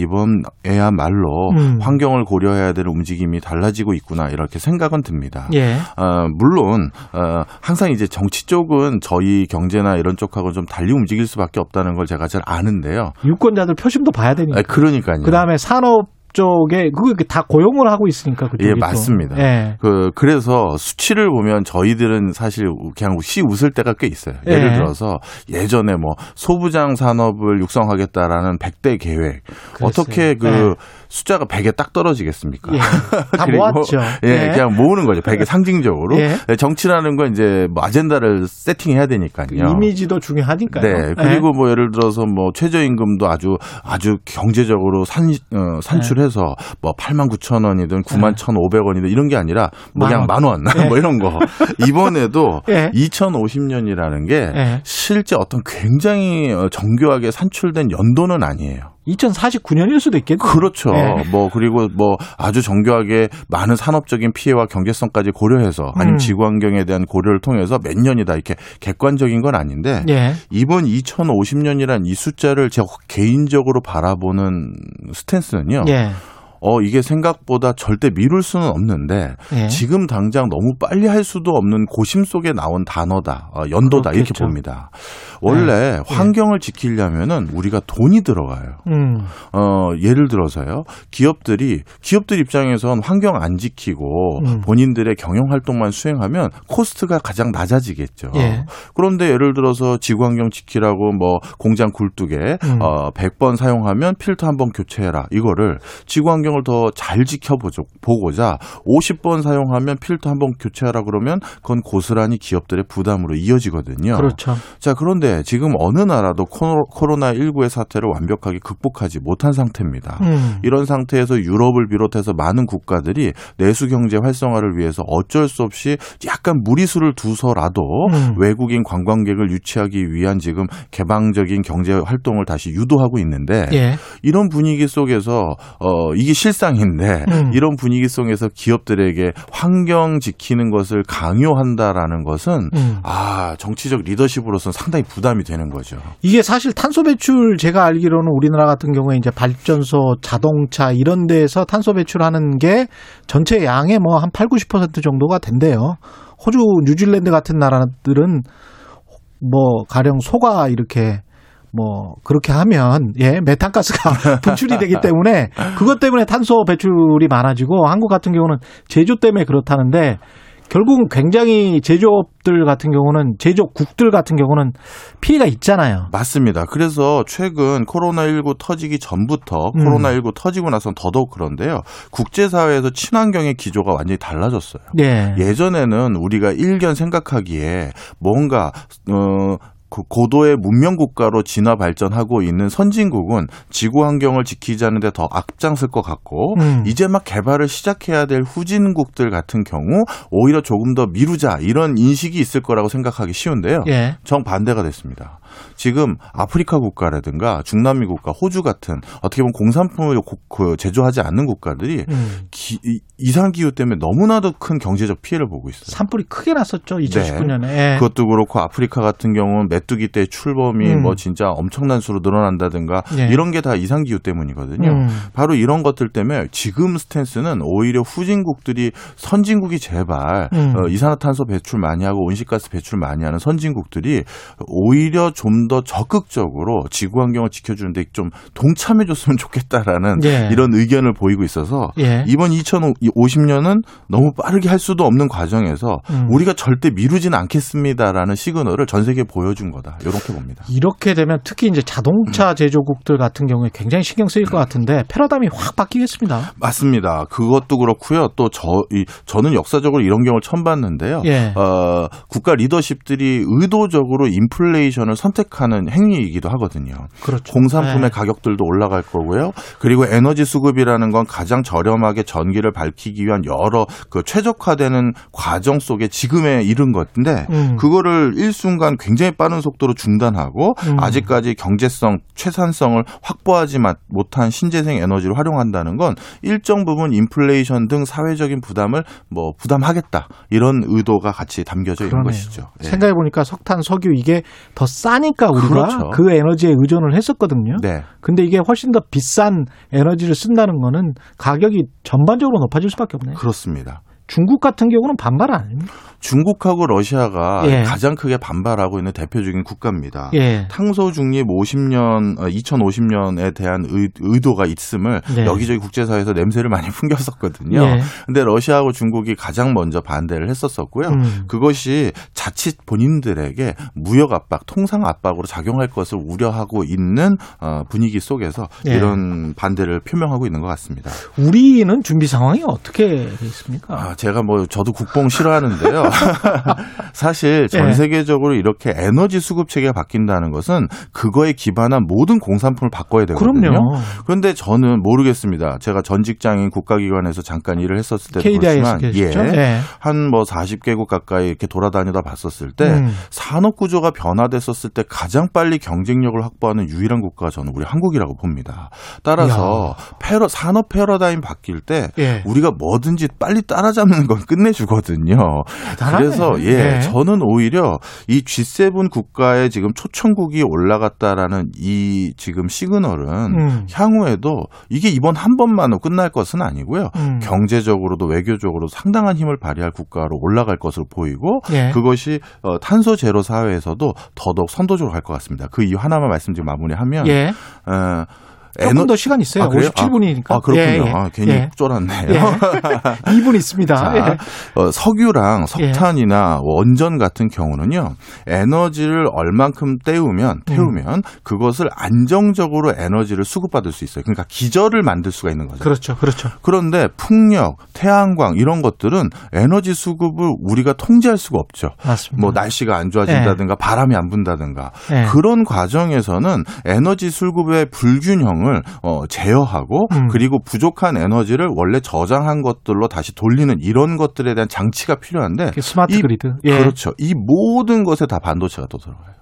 이번에야말로 음. 환경을 고려해야 될 움직임이 달라지고 있구나 이렇게 생각은 듭니다. 예. 어, 물론 어, 항상 이제 정치 쪽은 저희 경제나 이런 쪽하고 좀 달리 움직일 수밖에 없다는 걸 제가 잘 아는데요. 유권자들 표심도 봐야 되니까. 아, 그러니까요. 그 다음에 산업 쪽에 그거 다 고용을 하고 있으니까 그쪽이 예, 또. 맞습니다. 예. 그 그래서 수치를 보면 저희들은 사실 그냥 씨 웃을 때가 꽤 있어요. 예를 예. 들어서 예전에 뭐 소부장 산업을 육성하겠다라는 100대 계획 그랬어요. 어떻게 그 예. 숫자가 100에 딱 떨어지겠습니까? 예. 다 모았죠. 예, 예. 그냥 모으는 거죠. 100에 상징적으로. 정치라는 건 이제 뭐 아젠다를 세팅해야 되니까요. 그 이미지도 중요하니까요. 네. 그리고 뭐 예를 들어서 뭐 최저임금도 아주 아주 경제적으로 산 어, 산출해 서 뭐 8만 9천 원이든 9만 1,500원이든 이런 게 아니라 뭐 그냥 만만원 예. 뭐 이런 거. 이번에도 예. 2050년이라는 게 예. 실제 어떤 굉장히 어, 정교하게 산출된 연도는 아니에요. 2049년일 수도 있겠네요. 그렇죠. 예. 뭐 그리고 뭐 아주 정교하게 많은 산업적인 피해와 경제성까지 고려해서 아니면 음. 지구 환경에 대한 고려를 통해서 몇 년이다 이렇게 객관적인 건 아닌데 예. 이번 2050년이란 이 숫자를 제가 개인적으로 바라보는 스탠스는요. 예. 어 이게 생각보다 절대 미룰 수는 없는데 예. 지금 당장 너무 빨리 할 수도 없는 고심 속에 나온 단어다, 어, 연도다 이렇게 그렇겠죠. 봅니다. 원래 환경을 지키려면은 우리가 돈이 들어가요. 음. 어, 예를 들어서요. 기업들이 기업들 입장에선 환경 안 지키고 음. 본인들의 경영 활동만 수행하면 코스트가 가장 낮아지겠죠. 예. 그런데 예를 들어서 지구 환경 지키라고 뭐 공장 굴뚝에 음. 어 100번 사용하면 필터 한 번 교체해라. 이거를 지구 환경 을 더 잘 지켜보죠. 보고자 50번 사용하면 필터 한 번 교체하라 그러면 그건 고스란히 기업들의 부담으로 이어지거든요. 그렇죠. 자, 그런데 지금 어느 나라도 코로나19의 사태를 완벽하게 극복하지 못한 상태입니다. 음. 이런 상태에서 유럽을 비롯해서 많은 국가들이 내수 경제 활성화를 위해서 어쩔 수 없이 약간 무리수를 두서라도 음. 외국인 관광객을 유치하기 위한 지금 개방적인 경제 활동을 다시 유도하고 있는데 예. 이런 분위기 속에서 어 이게 실상인데 음. 이런 분위기 속에서 기업들에게 환경 지키는 것을 강요한다라는 것은 음. 아 정치적 리더십으로서는 상당히 부담이 되는 거죠. 이게 사실 탄소 배출 제가 알기로는 우리나라 같은 경우에 이제 발전소, 자동차 이런 데서 탄소 배출하는 게 전체 양의 뭐 한 8, 90% 정도가 된대요. 호주, 뉴질랜드 같은 나라들은 뭐 가령 소가 이렇게 뭐 그렇게 하면 예 메탄가스가 분출이 되기 때문에 그것 때문에 탄소 배출이 많아지고 한국 같은 경우는 제조 때문에 그렇다는데 결국은 굉장히 제조업들 같은 경우는 제조국들 같은 경우는 피해가 있잖아요. 맞습니다. 그래서 최근 코로나19 터지기 전부터 음. 코로나19 터지고 나선 더더욱 그런데요. 국제사회에서 친환경의 기조가 완전히 달라졌어요. 예. 예전에는 우리가 일견 생각하기에 뭔가 어그 고도의 문명 국가로 진화 발전하고 있는 선진국은 지구 환경을 지키자는 데 더 앞장설 것 같고 음. 이제 막 개발을 시작해야 될 후진국들 같은 경우 오히려 조금 더 미루자 이런 인식이 있을 거라고 생각하기 쉬운데요. 예. 정 반대가 됐습니다. 지금 아프리카 국가라든가 중남미 국가, 호주 같은 어떻게 보면 공산품을 고- 그 제조하지 않는 국가들이 음. 기- 이- 이상 기후 때문에 너무나도 큰 경제적 피해를 보고 있어요. 산불이 크게 났었죠 2019년에. 네. 그것도 그렇고 아프리카 같은 경우는 메뚜기 때 출범이 음. 뭐 진짜 엄청난 수로 늘어난다든가 예. 이런 게 다 이상 기후 때문이거든요. 음. 바로 이런 것들 때문에 지금 스탠스는 오히려 후진국들이 선진국이 제발 음. 어, 이산화탄소 배출 많이 하고 온실가스 배출 많이 하는 선진국들이 오히려 좀 더 적극적으로 지구 환경을 지켜주는데 좀 동참해 줬으면 좋겠다라는 예. 이런 의견을 보이고 있어서 예. 이번 2050년은 너무 빠르게 할 수도 없는 과정에서 음. 우리가 절대 미루지는 않겠습니다라는 시그널을 전 세계에 보여준 거다. 이렇게 봅니다. 이렇게 되면 특히 이제 자동차 제조국들 같은 경우에 굉장히 신경 쓰일 것 같은데 패러다임이 확 바뀌겠습니다. 맞습니다. 그것도 그렇고요. 또 저, 이, 저는 역사적으로 이런 경우를 처음 봤는데요. 예. 어, 국가 리더십들이 의도적으로 인플레이션을 선 택하는 행위이기도 하거든요. 그렇죠. 공산품의 네. 가격들도 올라갈 거고요. 그리고 에너지 수급이라는 건 가장 저렴하게 전기를 밝히기 위한 여러 그 최적화되는 과정 속에 지금에 이른 건데 음. 그거를 일순간 굉장히 빠른 속도로 중단하고 음. 아직까지 경제성, 최산성을 확보하지 마- 못한 신재생 에너지를 활용한다는 건 일정 부분 인플레이션 등 사회적인 부담을 뭐 부담하겠다 이런 의도가 같이 담겨져 있는. 것이죠. 예. 생각해 보니까 석탄, 석유 이게 더 싸니 까 우리가 그렇죠. 그 에너지에 의존을 했었거든요. 네. 근데 이게 훨씬 더 비싼 에너지를 쓴다는 거는 가격이 전반적으로 높아질 수밖에 없네요. 그렇습니다. 중국 같은 경우는 반발 아닙니까? 중국하고 러시아가 예. 가장 크게 반발하고 있는 대표적인 국가입니다. 예. 탄소 중립 50년, 2050년에 대한 의, 도가 있음을 네. 여기저기 국제사회에서 냄새를 많이 풍겼었거든요. 예. 근데 러시아하고 중국이 가장 먼저 반대를 했었었고요. 음. 그것이 자칫 본인들에게 무역 압박, 통상 압박으로 작용할 것을 우려하고 있는 어, 분위기 속에서 예. 이런 반대를 표명하고 있는 것 같습니다. 우리는 준비 상황이 어떻게 돼 있습니까? 아, 제가 뭐 저도 국뽕 싫어하는데요. 사실 전 예. 세계적으로 이렇게 에너지 수급 체계가 바뀐다는 것은 그거에 기반한 모든 공산품을 바꿔야 되거든요. 그럼요. 그런데 저는 모르겠습니다. 제가 전 직장인 국가기관에서 잠깐 일을 했었을 때도 KDI에서 그렇지만 계셨죠? 예. 한뭐 40개국 가까이 이렇게 돌아다니다 봤었을 때 음. 산업 구조가 변화됐었을 때 가장 빨리 경쟁력을 확보하는 유일한 국가가 저는 우리 한국이라고 봅니다. 따라서 패러 산업 패러다임 바뀔 때 예. 우리가 뭐든지 빨리 따라잡는 건 끝내주거든요. 대단하네. 그래서 예, 예. 저는 오히려 이 G7 국가에 지금 초청국이 올라갔다라는 이 지금 시그널은 음. 향후에도 이게 이번 한 번만으로 끝날 것은 아니고요. 음. 경제적으로도 외교적으로도 상당한 힘을 발휘할 국가로 올라갈 것으로 보이고 예. 그것이 어, 탄소 제로 사회에서도 더더욱 선도적으로 갈 것 같습니다. 그 이유 하나만 말씀드리고 마무리하면 예. 어, 조금 더 시간 있어요. 아, 그래요? 57분이니까. 아, 그렇군요. 예, 예. 아, 괜히 예. 쫄았네요. 예. 2분 있습니다. 자, 예. 어, 석유랑 석탄이나 원전 같은 경우는요, 에너지를 얼만큼 때우면, 태우면, 그것을 안정적으로 에너지를 수급받을 수 있어요. 그러니까 기절을 만들 수가 있는 거죠. 그렇죠. 그렇죠. 그런데 풍력, 태양광 이런 것들은 에너지 수급을 우리가 통제할 수가 없죠. 맞습니다. 뭐 날씨가 안 좋아진다든가 바람이 안 분다든가 네. 그런 과정에서는 에너지 수급의 불균형 을 어, 제어하고 음. 그리고 부족한 에너지를 원래 저장한 것들로 다시 돌리는 이런 것들에 대한 장치가 필요한데 스마트 이- 그리드. 예. 그렇죠. 이 모든 것에 다 반도체가 또 들어가요.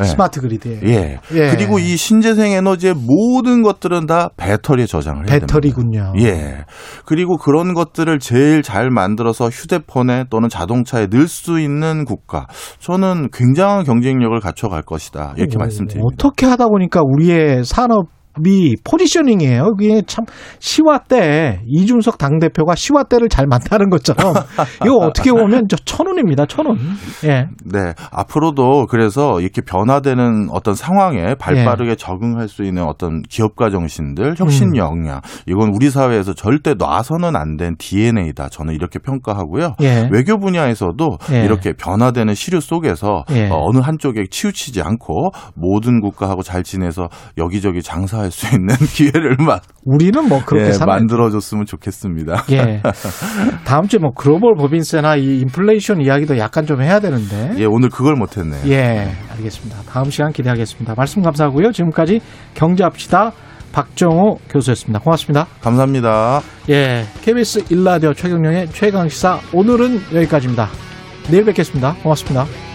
예. 스마트 그리드에. 예. 예. 그리고 이 신재생 에너지의 모든 것들은 다 배터리에 저장을 해야 됩니다. 배터리군요. 예. 그리고 그런 것들을 제일 잘 만들어서 휴대폰에 또는 자동차에 넣을 수 있는 국가. 저는 굉장한 경쟁력을 갖춰갈 것이다. 이렇게 오, 말씀드립니다. 어떻게 하다 보니까 우리의 산업 이 포지셔닝이에요. 그게 참 시와 때 이준석 당 대표가 시와 때를 잘 만나는 것처럼 이거 어떻게 보면 저 천운입니다. 천운. 예. 네. 앞으로도 그래서 이렇게 변화되는 어떤 상황에 발빠르게 예. 적응할 수 있는 어떤 기업가 정신들, 혁신 음. 역량. 이건 우리 사회에서 절대 놔서는 안 된 DNA다. 저는 이렇게 평가하고요. 예. 외교 분야에서도 예. 이렇게 변화되는 시류 속에서 예. 어, 어느 한쪽에 치우치지 않고 모든 국가하고 잘 지내서 여기저기 장사 할 수 있는 기회를 마, 우리는 뭐 그렇게 예, 만들어줬으면 좋겠습니다. 예. 다음 주에 뭐 글로벌 법인세나 이 인플레이션 이야기도 약간 좀 해야 되는데. 예, 오늘 그걸 못했네요. 예, 알겠습니다. 다음 시간 기대하겠습니다. 말씀 감사하고요. 지금까지 경제합시다. 박정호 교수였습니다. 고맙습니다. 감사합니다. 예, KBS 일라디오 최경영의 최강시사 오늘은 여기까지입니다. 내일 뵙겠습니다. 고맙습니다.